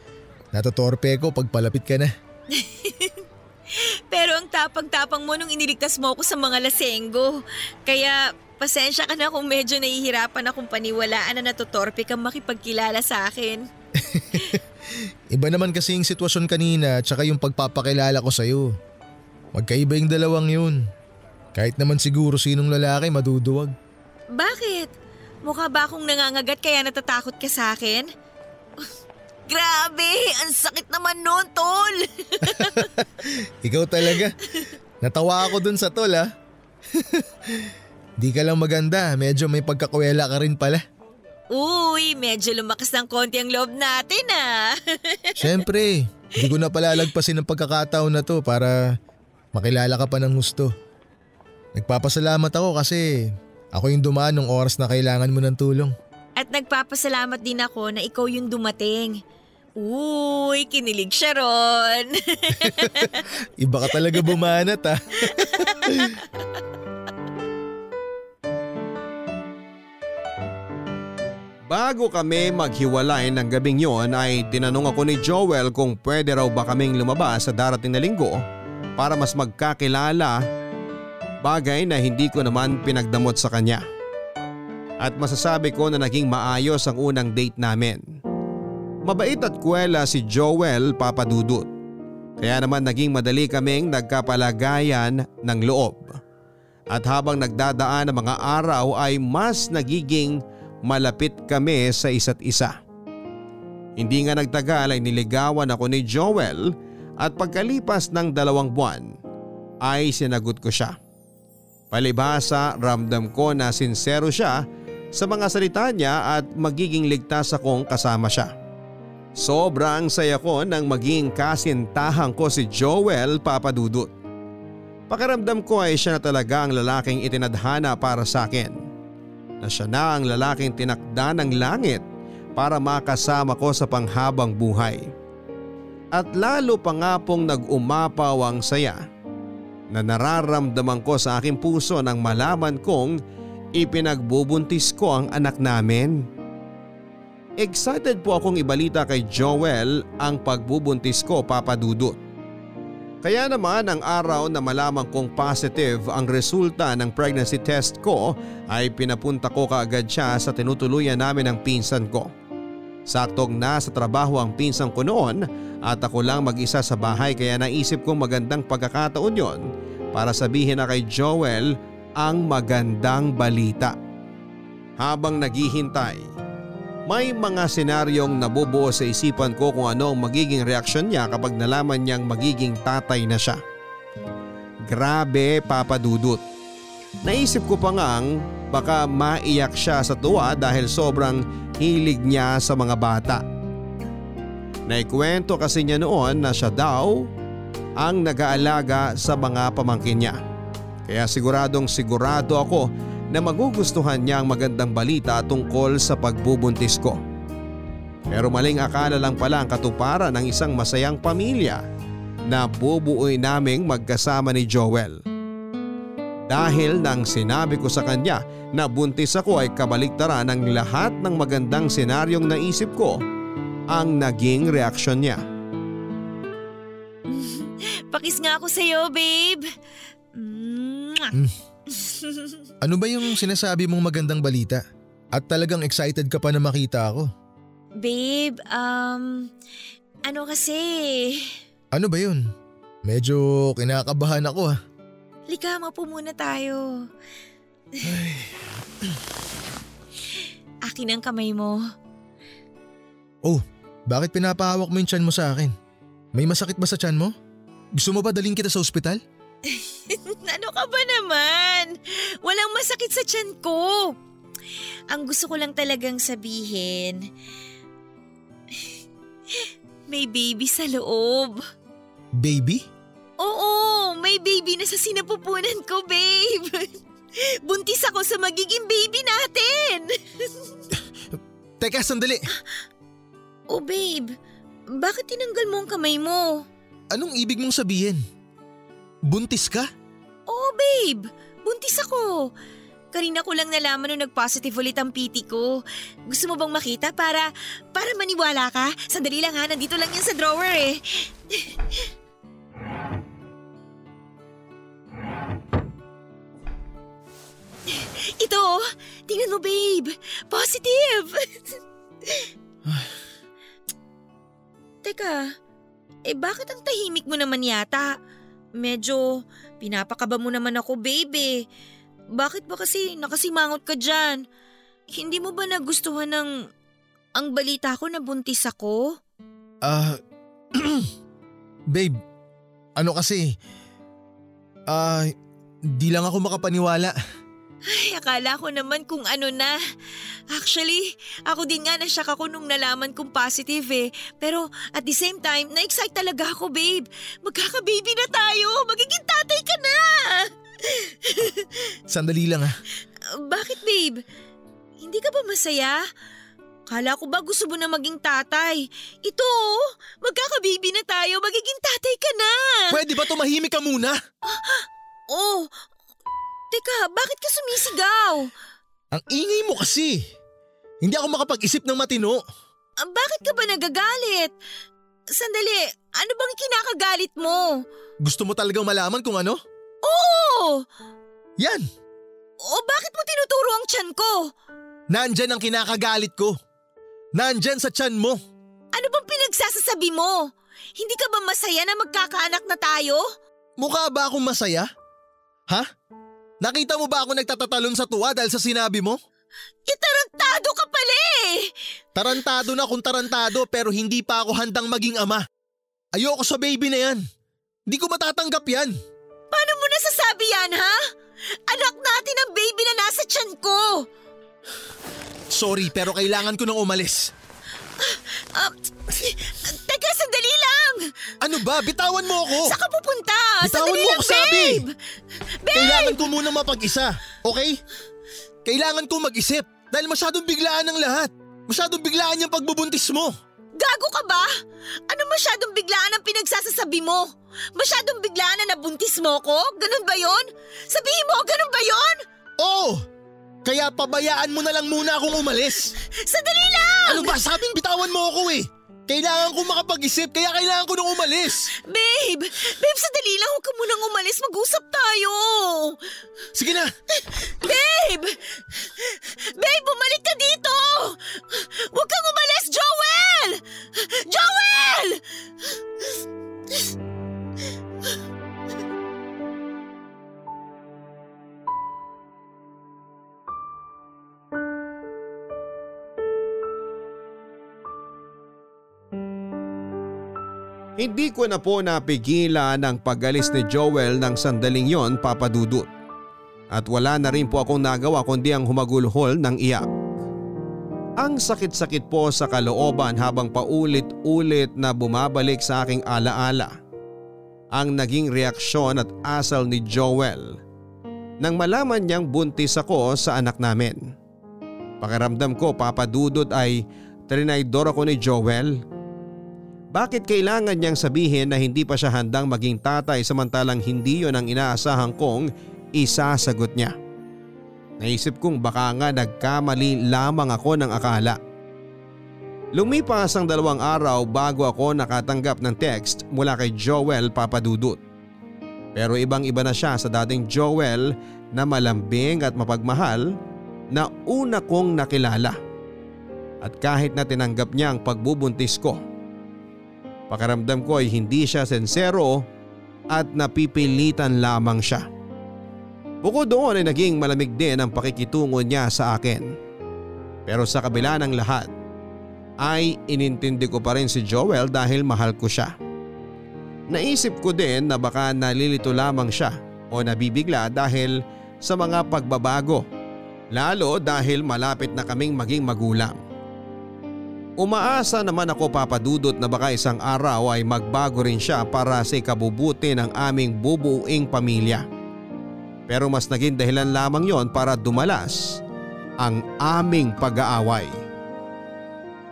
Natotorpe ko pag palapit ka na. Pero ang tapang-tapang mo nung iniligtas mo ako sa mga lasenggo. Kaya pasensya ka na kung medyo nahihirapan akong paniwalaan na natutorpe kang makipagkilala sa akin. Iba naman kasi yung sitwasyon kanina tsaka yung pagpapakilala ko sa'yo. Magkaiba yung dalawang yun. Kahit naman siguro sinong lalaki maduduwag. Bakit? Mukha ba akong nangangagat kaya natatakot ka sa akin? Grabe! Ang sakit naman nun, tol! Ikaw talaga. Natawa ako dun sa tol ha. Di ka lang maganda, medyo may pagkakwela ka rin pala. Uy, medyo lumakas ng konti ang loob natin ah. Siyempre, di ko na palalagpasin ang pagkakataon na to para makilala ka pa ng gusto. Nagpapasalamat ako kasi ako yung dumaan ng oras na kailangan mo ng tulong. At nagpapasalamat din ako na ikaw yung dumating. Uy, kinilig siya ron. Iba ka talaga bumanat ha. Bago kami maghiwalay ng gabing yon ay tinanong ako ni Joel kung pwede raw ba kaming lumabas sa darating na linggo para mas magkakilala bagay na hindi ko naman pinagdamot sa kanya. At masasabi ko na naging maayos ang unang date namin. Mabait at kuwela si Joel papadudot. Kaya naman naging madali kaming nagkapalagayan ng loob. At habang nagdadaan ang mga araw ay mas nagiging malapit kami sa isa't isa. Hindi nga nagtagal ay niligawan ako ni Joel at pagkalipas ng dalawang buwan ay sinagot ko siya. Palibhasa ramdam ko na sincero siya sa mga salita niya at magiging ligtas akong kasama siya. Sobrang saya ko nang maging kasintahan ko si Joel Papadudut. Pakiramdam ko ay siya na talaga ang lalaking itinadhana para sa akin. Na siya na ang lalaking tinakda ng langit para makasama ko sa panghabang buhay. At lalo pa nga pong nag-umapaw ang saya na nararamdaman ko sa aking puso nang malaman kong ipinagbubuntis ko ang anak namin. Excited po akong ibalita kay Joel ang pagbubuntis ko papadudot. Kaya naman ang araw na malaman kong positive ang resulta ng pregnancy test ko ay pinapunta ko kaagad siya sa tinutuluyan namin ng pinsan ko. Saktong nasa trabaho ang pinsan ko noon at ako lang mag-isa sa bahay kaya naisip kong magandang pagkakataon yon para sabihin na kay Joel ang magandang balita. Habang naghihintay, may mga senaryong nabubuo sa isipan ko kung ano ang magiging reaksyon niya kapag nalaman niyang magiging tatay na siya. Grabe papadudot. Naisip ko pa ngang baka maiyak siya sa tuwa dahil sobrang hilig niya sa mga bata. Naikwento kasi niya noon na siya daw ang nag-aalaga sa mga pamangkin niya. Kaya siguradong sigurado ako na magugustuhan niya ang magandang balita tungkol sa pagbubuntis ko. Pero maling akala lang pala ang katuparan ng isang masayang pamilya na bubuoy naming magkasama ni Joel. Dahil nang sinabi ko sa kanya na buntis ako ay kabaliktaran ng lahat ng magandang senaryong naisip ko ang naging reaksyon niya. Pakis nga ako sa'yo, babe. Mm. Ano ba yung sinasabi mong magandang balita? At talagang excited ka pa na makita ako. Babe, um, ano kasi, Ano ba yun? Medyo kinakabahan ako ah. lika po muna tayo. Akin ang kamay mo. Oh, bakit pinapahawak mo yung tiyan mo sa akin? May masakit ba sa tiyan mo? Gusto mo ba daling kita sa ospital? ano ka ba naman? Walang masakit sa tiyan ko. Ang gusto ko lang talagang sabihin, may baby sa loob. Baby? Oo, may baby na sa sinapupunan ko, babe. Buntis ako sa magiging baby natin. Teka, sandali. Oh, babe. Bakit tinanggal mo ang kamay mo? Anong ibig mong sabihin? Buntis ka? Oo, babe. Buntis ako. Kanina ko lang nalaman nung nag-positive ulit ang PT ko. Gusto mo bang makita para, para maniwala ka? Sandali lang ha, nandito lang yan sa drawer eh. Ito, oh. tingnan mo babe. Positive. Teka, eh bakit ang tahimik mo naman yata? Medyo pinapakaba mo naman ako babe Bakit ba kasi nakasimangot ka dyan? Hindi mo ba nagustuhan ng ang balita ko na buntis ako? Ah, babe, ano kasi, ah, di lang ako makapaniwala. Ay, akala ko naman kung ano na. Actually, ako din nga na-shock ako nung nalaman kong positive eh. Pero at the same time, na-excite talaga ako babe. Magkaka-baby na tayo! Magiging tatay ka na! Sandali lang ah. Bakit babe? Hindi ka ba masaya? Kala ko ba gusto mo na maging tatay? Ito oh, magkaka-baby na tayo, magiging tatay ka na! Pwede ba tumahimik ka muna? Oh, teka, bakit ka sumisigaw? Ang ingay mo kasi. Hindi ako makapag-isip ng matino. Ah, bakit ka ba nagagalit? Sandali, ano bang kinakagalit mo? Gusto mo talagang malaman kung ano? Oo! Yan! O bakit mo tinuturo ang tiyan ko? Nandyan ang kinakagalit ko. Nandyan sa tiyan mo. Ano bang pinagsasasabi mo? Hindi ka ba masaya na magkakaanak na tayo? Mukha ba akong masaya? Ha? Nakita mo ba ako nagtatatalon sa tuwa dahil sa sinabi mo? Itarantado ka pala eh! Tarantado na kung tarantado pero hindi pa ako handang maging ama. Ayoko sa baby na yan. Hindi ko matatanggap yan. Paano mo nasasabi yan ha? Anak natin ang baby na nasa tiyan ko! Sorry pero kailangan ko nang umalis. Ah, teka, sandali lang! Ano ba? Bitawan mo ako! Saan ka pupunta? Bitawan sandali mo lang, ako, sabi! babe! Kailangan ko muna mapag-isa, okay? Kailangan ko mag-isip dahil masyadong biglaan ang lahat. Masyadong biglaan yung pagbubuntis mo. Gago ka ba? Ano masyadong biglaan ang pinagsasasabi mo? Masyadong biglaan na nabuntis mo ko? Ganun ba yon? Sabihin mo, ganun ba yon? Oo! Kaya pabayaan mo na lang muna akong umalis. Sandali lang! Ano ba? Sabing bitawan mo ako eh. Kailangan ko makapag-isip kaya kailangan ko nang umalis. Babe! Babe, sandali lang. Huwag ka munang umalis. Mag-usap tayo. Sige na. Babe! Babe, bumalik ka dito! Huwag kang umalis, Joel! Joel! Hindi ko na po napigilan ang pagalis ni Joel ng sandaling yon papadudot. At wala na rin po akong nagawa kundi ang humagulhol ng iyak. Ang sakit-sakit po sa kalooban habang paulit-ulit na bumabalik sa aking alaala. Ang naging reaksyon at asal ni Joel nang malaman niyang buntis ako sa anak namin. Pakiramdam ko papadudot ay trinaydor ako ni Joel bakit kailangan niyang sabihin na hindi pa siya handang maging tatay samantalang hindi yon ang inaasahan kong isasagot niya? Naisip kong baka nga nagkamali lamang ako ng akala. Lumipas ang dalawang araw bago ako nakatanggap ng text mula kay Joel Papadudut. Pero ibang iba na siya sa dating Joel na malambing at mapagmahal na una kong nakilala. At kahit na tinanggap niya ang pagbubuntis ko, Pakiramdam ko ay hindi siya sensero at napipilitan lamang siya. Bukod doon ay naging malamig din ang pakikitungo niya sa akin. Pero sa kabila ng lahat ay inintindi ko pa rin si Joel dahil mahal ko siya. Naisip ko din na baka nalilito lamang siya o nabibigla dahil sa mga pagbabago lalo dahil malapit na kaming maging magulang. Umaasa naman ako papadudot na baka isang araw ay magbago rin siya para sa ikabubuti ng aming bubuing pamilya. Pero mas naging dahilan lamang yon para dumalas ang aming pag-aaway.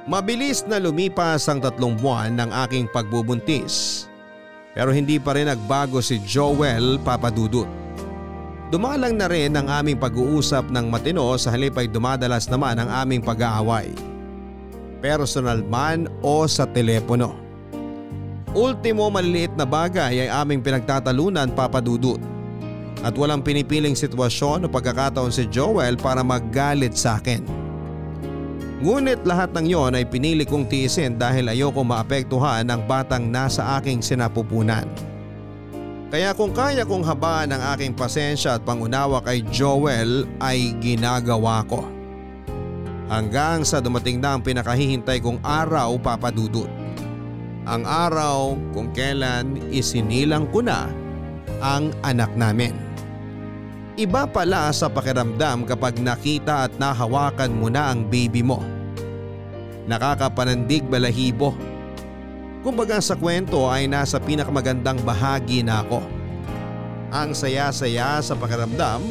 Mabilis na lumipas ang tatlong buwan ng aking pagbubuntis. Pero hindi pa rin nagbago si Joel papadudot. Dumalang na rin ang aming pag-uusap ng matino sa halip ay dumadalas naman ang aming pag-aaway. Personal man o sa telepono. Ultimo maliliit na bagay ay aming pinagtatalunan papadudot. At walang pinipiling sitwasyon o pagkakataon si Joel para maggalit sa akin. Ngunit lahat ng yon ay pinili kong tiisin dahil ayoko maapektuhan ang batang nasa aking sinapupunan. Kaya kung kaya kong habaan ang aking pasensya at pangunawa kay Joel ay ginagawa ko. Hanggang sa dumating na ang pinakahihintay kong araw papadudot. Ang araw kung kailan isinilang ko na ang anak namin. Iba pala sa pakiramdam kapag nakita at nahawakan mo na ang baby mo. Nakakapanandig balahibo Kumbaga sa kwento ay nasa pinakamagandang bahagi na ako. Ang saya-saya sa pakiramdam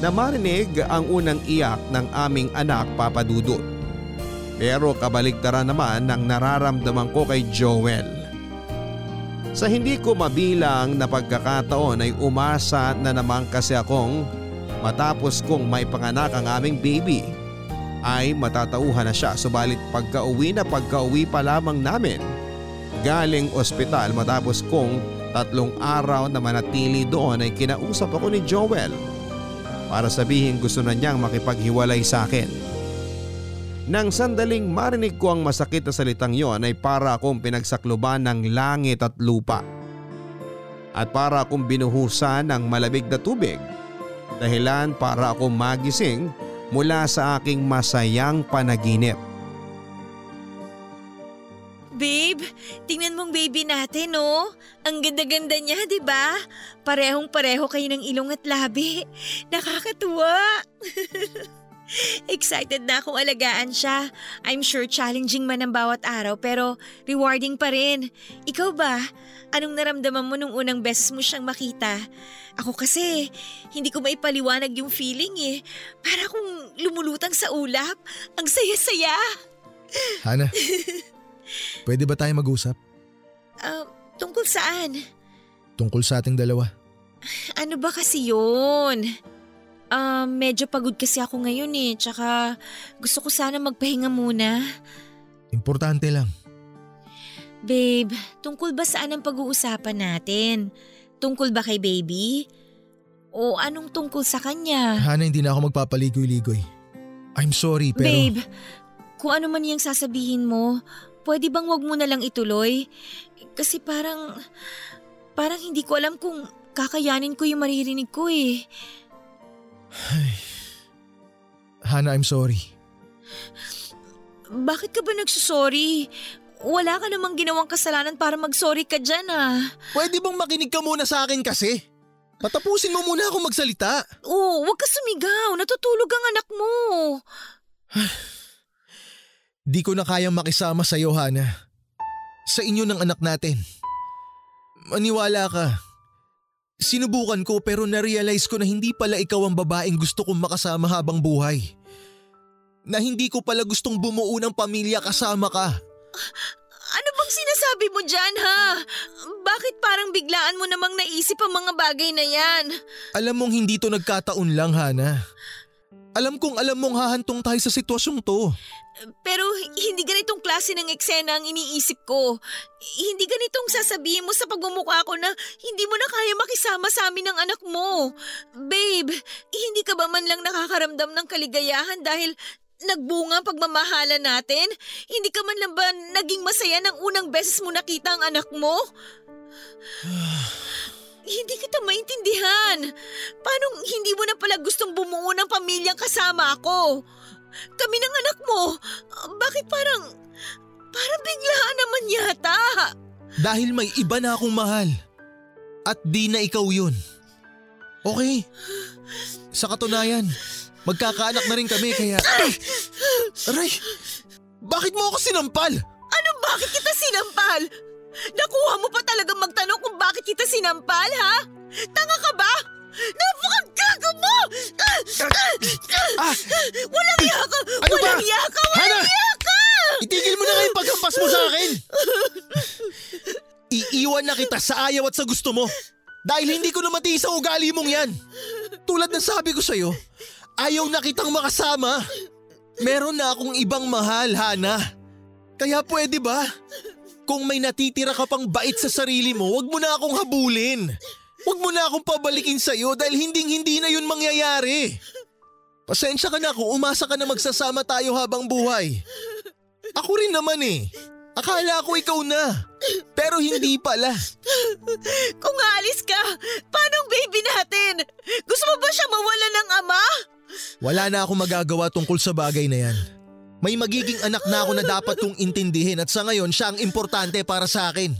na marinig ang unang iyak ng aming anak papadudot. Pero kabaligtaran naman ng nararamdaman ko kay Joel. Sa hindi ko mabilang na pagkakataon ay umasa na naman kasi akong matapos kong may panganak ang aming baby ay matatauhan na siya subalit pagka-uwi na pagka-uwi pa lamang namin galing ospital matapos kong tatlong araw na manatili doon ay kinausap ako ni Joel para sabihin gusto na niyang makipaghiwalay sa akin. Nang sandaling marinig ko ang masakit na salitang yon ay para akong pinagsakluban ng langit at lupa. At para akong binuhusan ng malabig na tubig. Dahilan para akong magising mula sa aking masayang panaginip. Babe, tingnan mong baby natin, oh. Ang ganda-ganda niya, di ba? Parehong-pareho kayo ng ilong at labi. Nakakatuwa. Excited na akong alagaan siya. I'm sure challenging man ang bawat araw pero rewarding pa rin. Ikaw ba? Anong naramdaman mo nung unang beses mo siyang makita? Ako kasi, hindi ko maipaliwanag yung feeling eh. Para akong lumulutang sa ulap. Ang saya-saya. Hana, pwede ba tayo mag-usap? Ah, tungkol saan? Tungkol sa ating dalawa. Ano ba kasi yun? Um, medyo pagod kasi ako ngayon eh. Tsaka gusto ko sana magpahinga muna. Importante lang. Babe, tungkol ba saan ang pag-uusapan natin? Tungkol ba kay baby? O anong tungkol sa kanya? Hana, hindi na ako magpapaligoy-ligoy. I'm sorry pero... Babe, kung ano man yung sasabihin mo, pwede bang wag mo na lang ituloy? Kasi parang... Parang hindi ko alam kung kakayanin ko yung maririnig ko eh. Hana, I'm sorry. Bakit ka ba nagsusorry? Wala ka namang ginawang kasalanan para mag-sorry ka dyan ah. Pwede bang makinig ka muna sa akin kasi? Patapusin mo muna ako magsalita. Oo, wag ka sumigaw. Natutulog ang anak mo. Di ko na kayang makisama sa iyo, Hana. Sa inyo ng anak natin. Maniwala ka. Sinubukan ko pero na-realize ko na hindi pala ikaw ang babaeng gusto kong makasama habang buhay. Na hindi ko pala gustong bumuo ng pamilya kasama ka. Ano bang sinasabi mo dyan ha? Bakit parang biglaan mo namang naisip ang mga bagay na yan? Alam mong hindi to nagkataon lang, Hana. Alam kong alam mong hahantong tayo sa sitwasyong to. Pero hindi ganitong klase ng eksena ang iniisip ko. Hindi ganitong sasabihin mo sa pagmumukha ko na hindi mo na kaya makisama sa amin ng anak mo. Babe, hindi ka ba man lang nakakaramdam ng kaligayahan dahil nagbunga ang pagmamahala natin? Hindi ka man lang ba naging masaya nang unang beses mo nakita ang anak mo? Hindi kita maintindihan. Paano hindi mo na pala gustong bumuo ng pamilyang kasama ako? Kami ng anak mo, bakit parang, parang biglaan naman yata? Dahil may iba na akong mahal. At di na ikaw yun. Okay. Sa katunayan, magkakaanak na rin kami kaya... Aray! Bakit mo ako sinampal? Ano bakit kita sinampal? Nakuha mo pa talagang magtanong kung bakit kita sinampal, ha? Tanga ka ba? Napakagago mo! Ah! Walang iya ka! Ano ba? Walang iya ka! Walang Hana! iya ka! Itigil mo na nga yung paghampas mo sa akin! Iiwan na kita sa ayaw at sa gusto mo. Dahil hindi ko na matiis sa ugali mong yan. Tulad ng sabi ko sa'yo, ayaw na kitang makasama. Meron na akong ibang mahal, Hana. Kaya pwede ba? Kung may natitira ka pang bait sa sarili mo, wag mo na akong habulin. Wag mo na akong pabalikin sa'yo dahil hinding hindi na yun mangyayari. Pasensya ka na kung umasa ka na magsasama tayo habang buhay. Ako rin naman eh. Akala ko ikaw na. Pero hindi pala. Kung aalis ka, paano ang baby natin? Gusto mo ba siya mawala ng ama? Wala na akong magagawa tungkol sa bagay na yan. May magiging anak na ako na dapat kong intindihin at sa ngayon siya ang importante para sa akin.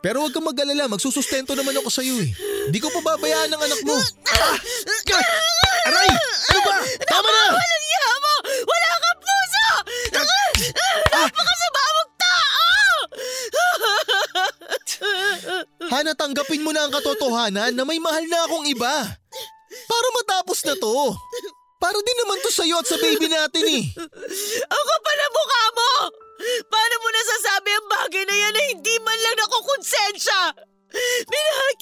Pero huwag kang mag-alala, magsusustento naman ako sa iyo eh. Di ko pababayaan ang anak mo. Ah! Ah! Aray! Ano ba? Tama na! Walang iya mo! Wala kang puso! Napakasama mong tao! Hana, tanggapin mo na ang katotohanan na may mahal na akong iba. Para matapos na to. Para din naman to sa'yo at sa baby natin eh. Ako pala mukha mo! Paano mo nasasabi ang bagay na yan na hindi man lang nakukonsensya? Minahal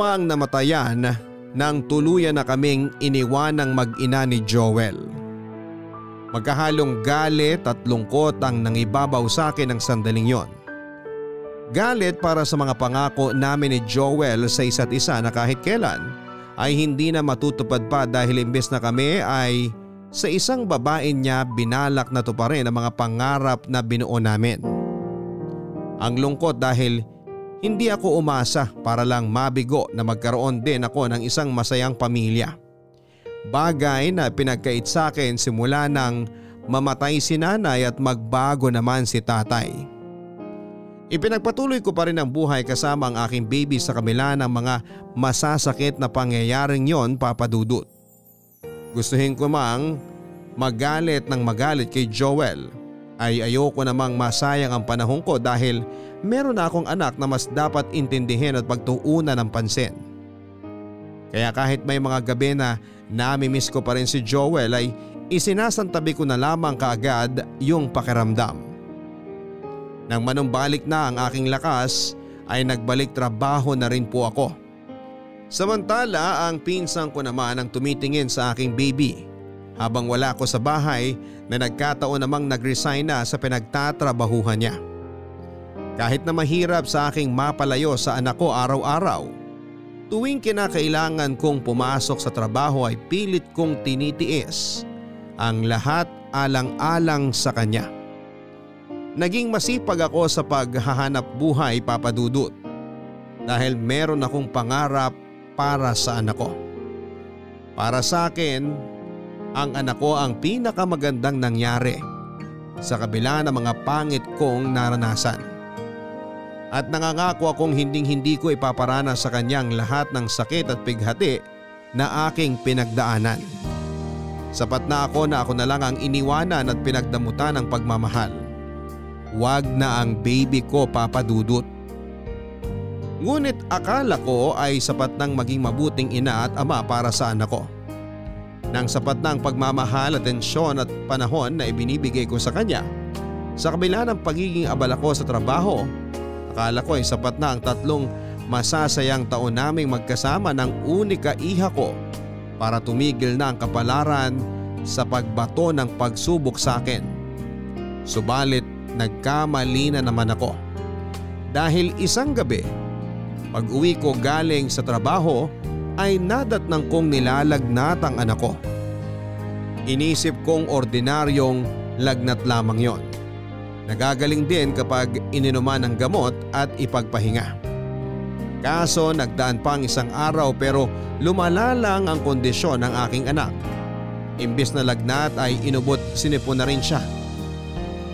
Daig ko pa ang namatayan nang tuluyan na kaming iniwan ng mag-ina ni Joel. Magkahalong galit at lungkot ang nangibabaw sa akin ng sandaling yon. Galit para sa mga pangako namin ni Joel sa isa't isa na kahit kailan ay hindi na matutupad pa dahil imbes na kami ay sa isang babae niya binalak na to pa rin ang mga pangarap na binuo namin. Ang lungkot dahil hindi ako umasa para lang mabigo na magkaroon din ako ng isang masayang pamilya. Bagay na pinagkait sa akin simula nang mamatay si nanay at magbago naman si tatay. Ipinagpatuloy ko pa rin ang buhay kasama ang aking baby sa kabila ng mga masasakit na pangyayaring yon papadudot. Gustuhin ko mang magalit ng magalit kay Joel ay ayoko namang masayang ang panahon ko dahil meron na akong anak na mas dapat intindihin at pagtuunan ng pansin. Kaya kahit may mga gabi na namimiss ko pa rin si Joel ay isinasantabi ko na lamang kaagad yung pakiramdam. Nang manumbalik na ang aking lakas ay nagbalik trabaho na rin po ako. Samantala ang pinsang ko naman ang tumitingin sa aking baby habang wala ako sa bahay na nagkataon namang nagresign na sa pinagtatrabahuhan niya. Kahit na mahirap sa aking mapalayo sa anak ko araw-araw, tuwing kinakailangan kong pumasok sa trabaho ay pilit kong tinitiis ang lahat alang-alang sa kanya. Naging masipag ako sa paghahanap buhay papadudot dahil meron akong pangarap para sa anak ko. Para sa akin, ang anak ko ang pinakamagandang nangyari sa kabila ng mga pangit kong naranasan. At nangangako akong hinding hindi ko ipaparana sa kanyang lahat ng sakit at pighati na aking pinagdaanan. Sapat na ako na ako na lang ang iniwanan at pinagdamutan ng pagmamahal. Huwag na ang baby ko papadudot. Ngunit akala ko ay sapat nang maging mabuting ina at ama para sa anak ko. Nang sapat na ang pagmamahal, atensyon at panahon na ibinibigay ko sa kanya. Sa kabila ng pagiging abala ko sa trabaho, akala ko ay sapat na ang tatlong masasayang taon naming magkasama ng unika iha ko para tumigil na ang kapalaran sa pagbato ng pagsubok sa akin. Subalit nagkamali na naman ako. Dahil isang gabi, pag uwi ko galing sa trabaho ay nadatnang kong nilalagnat ang anak ko. Inisip kong ordinaryong lagnat lamang yon. Nagagaling din kapag ininuman ng gamot at ipagpahinga. Kaso nagdaan pang isang araw pero lumala lang ang kondisyon ng aking anak. Imbis na lagnat ay inubot sinipon na rin siya.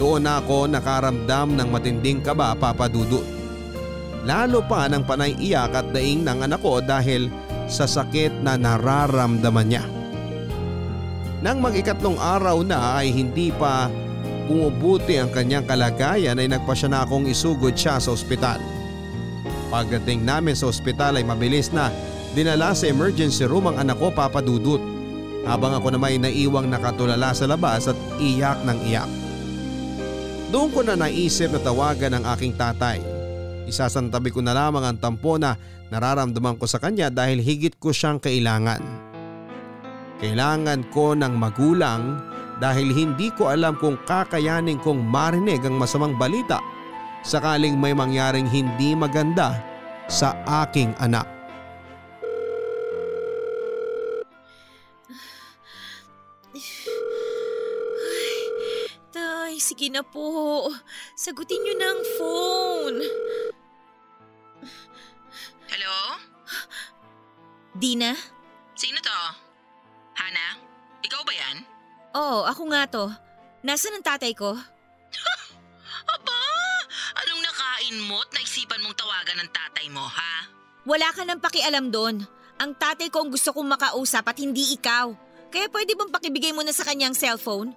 Doon na ako nakaramdam ng matinding kaba papadudot. Lalo pa ng panay iyak at daing ng anak ko dahil sa sakit na nararamdaman niya. Nang mag-ikatlong araw na ay hindi pa bumubuti ang kanyang kalagayan ay nagpa siya na akong isugod siya sa ospital. Pagdating namin sa ospital ay mabilis na dinala sa emergency room ang anak ko papadudot habang ako naman ay naiwang nakatulala sa labas at iyak ng iyak. Doon ko na naisip na tawagan ang aking tatay. Isasantabi ko na lamang ang tampo na nararamdaman ko sa kanya dahil higit ko siyang kailangan. Kailangan ko ng magulang dahil hindi ko alam kung kakayanin kong marinig ang masamang balita sakaling may mangyaring hindi maganda sa aking anak. Tay, sige na po. Sagutin niyo na ang phone. Hello? Dina? Sino to? Hana? Ikaw ba yan? Oo, ako nga to. Nasaan ang tatay ko? Aba! Anong nakain mo at naisipan mong tawagan ng tatay mo, ha? Wala ka nang pakialam doon. Ang tatay ko ang gusto kong makausap at hindi ikaw. Kaya pwede bang pakibigay mo na sa kanyang cellphone?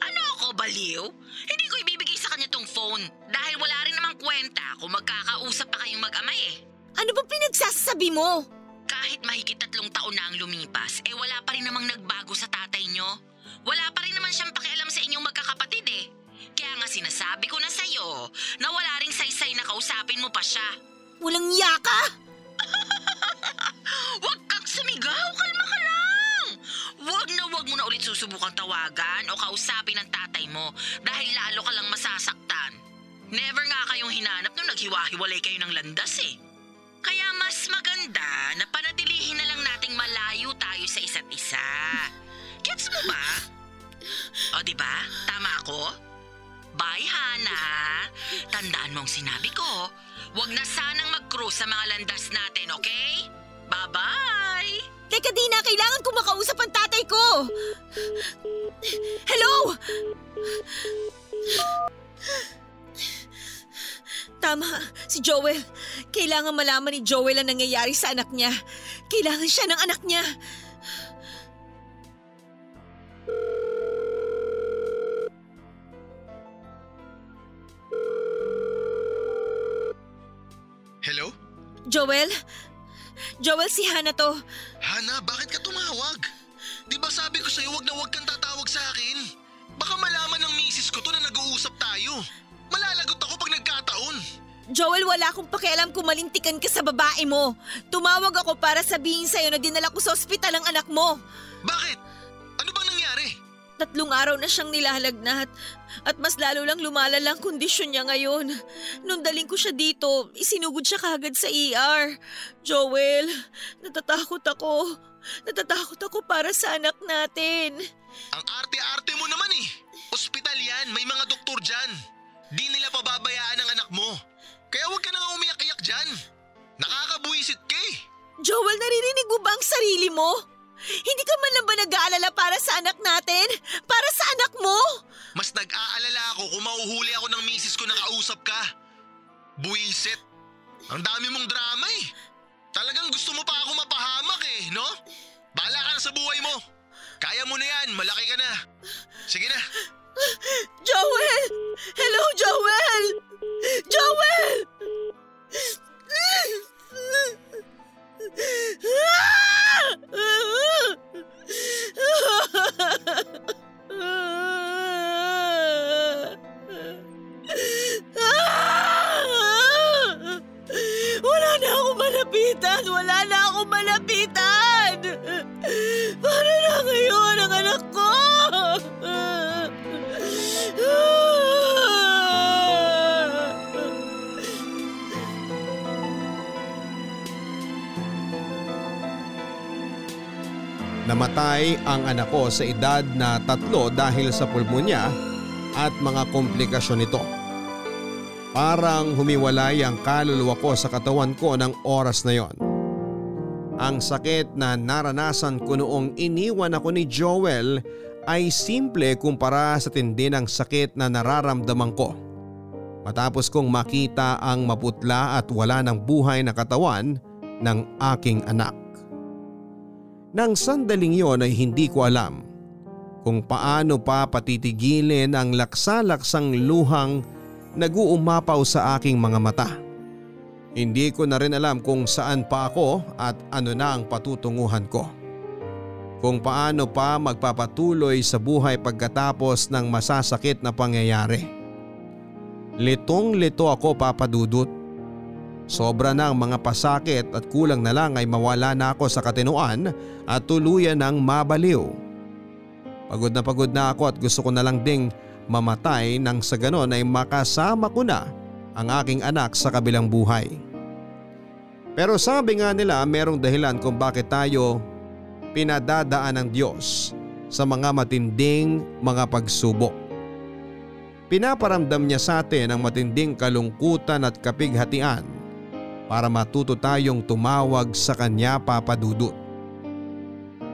Ano ako, baliw? Hindi ko ibibigay sa kanya tong phone dahil wala rin namang kwenta kung magkakausap pa kayong mag-ama eh. Ano ba pinagsasabi mo? Kahit mahigit tatlong taon na ang lumipas, eh wala pa rin namang nagbago sa tatay nyo. Wala pa rin naman siyang pakialam sa inyong magkakapatid eh. Kaya nga sinasabi ko na sa'yo na wala ring saysay na kausapin mo pa siya. Walang yaka! Huwag kang sumigaw, kalma ka lang! Huwag na huwag mo na ulit susubukang tawagan o kausapin ng tatay mo dahil lalo ka lang masasaktan. Never nga kayong hinanap nung naghiwa-hiwalay kayo ng landas eh. Kaya mas maganda na panatilihin na lang nating malayo tayo sa isa't isa. Gets mo ba? O di ba? Tama ako? Bye, Hana. Tandaan mo ang sinabi ko. Huwag na sanang mag-cruise sa mga landas natin, okay? Bye-bye! Teka Dina, kailangan ko makausap ang tatay ko! Hello! Tama, si Joel. Kailangan malaman ni Joel ang nangyayari sa anak niya. Kailangan siya ng anak niya. Hello? Joel? Joel, si Hana to. Hana, bakit ka tumawag? Di ba sabi ko sa'yo wag na wag kang tatawag sa akin? Baka malaman ng misis ko to na nag-uusap tayo. Malalagot ako pag nagkataon. Joel, wala akong pakialam kung malintikan ka sa babae mo. Tumawag ako para sabihin sa'yo na dinala ko sa ospital ang anak mo. Bakit? Ano bang nangyari? Tatlong araw na siyang nilalagnat at mas lalo lang lumalala ang kondisyon niya ngayon. Nung daling ko siya dito, isinugod siya kagad sa ER. Joel, natatakot ako. Natatakot ako para sa anak natin. Ang arte-arte mo naman eh. Ospital yan, may mga doktor dyan. Di nila pababayaan ang anak mo. Kaya huwag ka na nga umiyak-iyak dyan. Nakakabuisit ka eh. Joel, naririnig mo ba ang sarili mo? Hindi ka man lang ba nag-aalala para sa anak natin? Para sa anak mo? Mas nag-aalala ako kung mauhuli ako ng misis ko na kausap ka. Buisit. Ang dami mong drama eh. Talagang gusto mo pa ako mapahamak eh, no? Bahala ka na sa buhay mo. Kaya mo na yan, malaki ka na. Sige na. Joel! Hello, Joel! Joel! Wala na ako malapitan! Wala na ako malapitan! Namatay ang anak ko sa edad na tatlo dahil sa pulmonya at mga komplikasyon nito. Parang humiwalay ang kaluluwa ko sa katawan ko ng oras na yon. Ang sakit na naranasan ko noong iniwan ako ni Joel ay simple kumpara sa tindi ng sakit na nararamdaman ko. Matapos kong makita ang maputla at wala ng buhay na katawan ng aking anak. Nang sandaling yon ay hindi ko alam kung paano pa patitigilin ang laksa-laksang luhang nag-uumapaw sa aking mga mata. Hindi ko na rin alam kung saan pa ako at ano na ang patutunguhan ko. Kung paano pa magpapatuloy sa buhay pagkatapos ng masasakit na pangyayari. Litong lito ako papadudot. Sobra na ang mga pasakit at kulang na lang ay mawala na ako sa katinuan at tuluyan ng mabaliw. Pagod na pagod na ako at gusto ko na lang ding mamatay nang sa ganon ay makasama ko na ang aking anak sa kabilang buhay. Pero sabi nga nila merong dahilan kung bakit tayo pinadadaan ng Diyos sa mga matinding mga pagsubok. Pinaparamdam niya sa atin ang matinding kalungkutan at kapighatian para matuto tayong tumawag sa Kanya papadudot.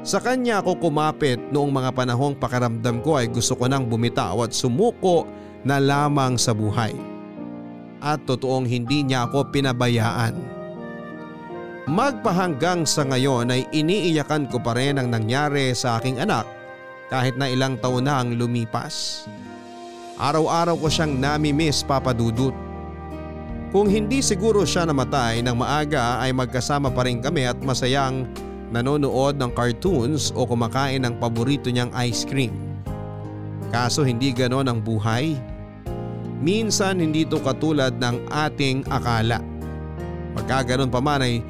Sa Kanya ako kumapit noong mga panahong pakaramdam ko ay gusto ko nang bumitaw at sumuko na lamang sa buhay. At totoong hindi niya ako pinabayaan. Magpahanggang sa ngayon ay iniiyakan ko pa rin ang nangyari sa aking anak kahit na ilang taon na ang lumipas. Araw-araw ko siyang nami-miss papadudot. Kung hindi siguro siya namatay ng maaga ay magkasama pa rin kami at masayang nanonood ng cartoons o kumakain ng paborito niyang ice cream. Kaso hindi ganon ang buhay. Minsan hindi to katulad ng ating akala. Pagka ganon pa man ay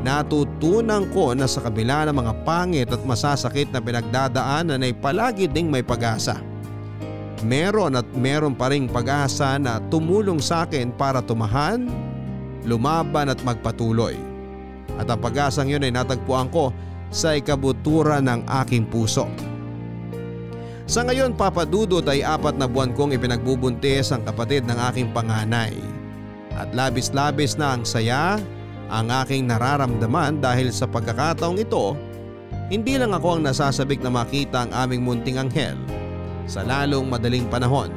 natutunan ko na sa kabila ng mga pangit at masasakit na pinagdadaanan ay palagi ding may pag-asa. Meron at meron pa ring pag-asa na tumulong sa akin para tumahan, lumaban at magpatuloy. At ang pag-asang yun ay natagpuan ko sa ikabutura ng aking puso. Sa ngayon papadudot ay apat na buwan kong ipinagbubuntis ang kapatid ng aking panganay. At labis-labis na ang saya ang aking nararamdaman dahil sa pagkakataong ito, hindi lang ako ang nasasabik na makita ang aming munting anghel sa lalong madaling panahon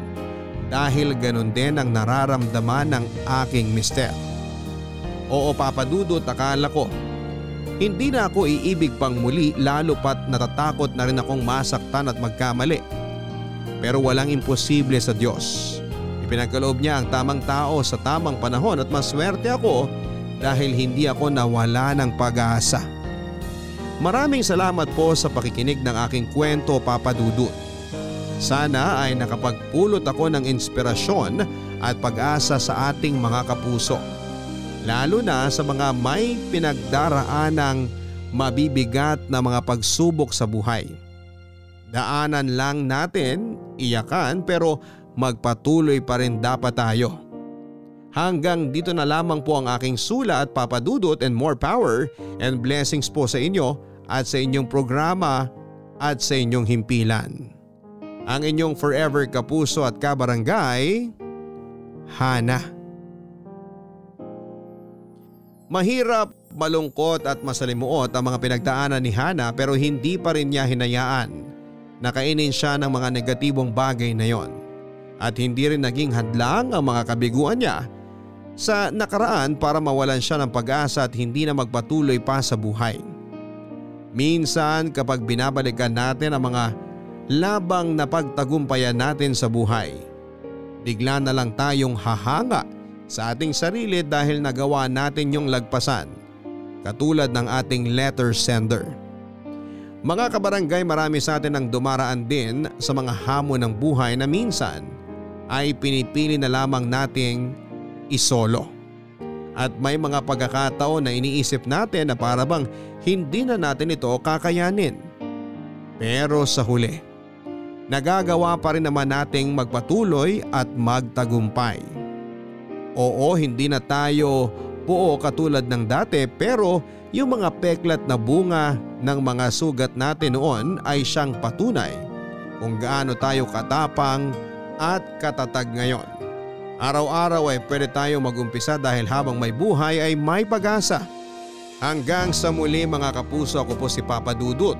dahil ganun din ang nararamdaman ng aking mister. Oo papadudot akala ko. Hindi na ako iibig pang muli lalo pat natatakot na rin akong masaktan at magkamali. Pero walang imposible sa Diyos. Ipinagkaloob niya ang tamang tao sa tamang panahon at maswerte ako dahil hindi ako nawala ng pag-asa. Maraming salamat po sa pakikinig ng aking kwento papadudot. Sana ay nakapagpulot ako ng inspirasyon at pag-asa sa ating mga kapuso lalo na sa mga may pinagdaraan ng mabibigat na mga pagsubok sa buhay. Daanan lang natin, iyakan pero magpatuloy pa rin dapat tayo. Hanggang dito na lamang po ang aking sulat papadudot and more power and blessings po sa inyo at sa inyong programa at sa inyong himpilan. Ang inyong forever kapuso at kabarangay, Hana. Mahirap, malungkot at masalimuot ang mga pinagdaanan ni Hana pero hindi pa rin niya hinayaan na kainin siya ng mga negatibong bagay na yon. At hindi rin naging hadlang ang mga kabiguan niya sa nakaraan para mawalan siya ng pag-asa at hindi na magpatuloy pa sa buhay. Minsan kapag binabalikan natin ang mga labang na pagtagumpayan natin sa buhay, bigla na lang tayong hahanga sa ating sarili dahil nagawa natin yung lagpasan katulad ng ating letter sender. Mga kabarangay marami sa atin ang dumaraan din sa mga hamon ng buhay na minsan ay pinipili na lamang nating isolo. At may mga pagkakataon na iniisip natin na parabang hindi na natin ito kakayanin. Pero sa huli, nagagawa pa rin naman nating magpatuloy at magtagumpay. Oo, hindi na tayo buo katulad ng dati pero yung mga peklat na bunga ng mga sugat natin noon ay siyang patunay kung gaano tayo katapang at katatag ngayon. Araw-araw ay pwede tayong magumpisa dahil habang may buhay ay may pag-asa. Hanggang sa muli mga kapuso ako po si Papa Dudut.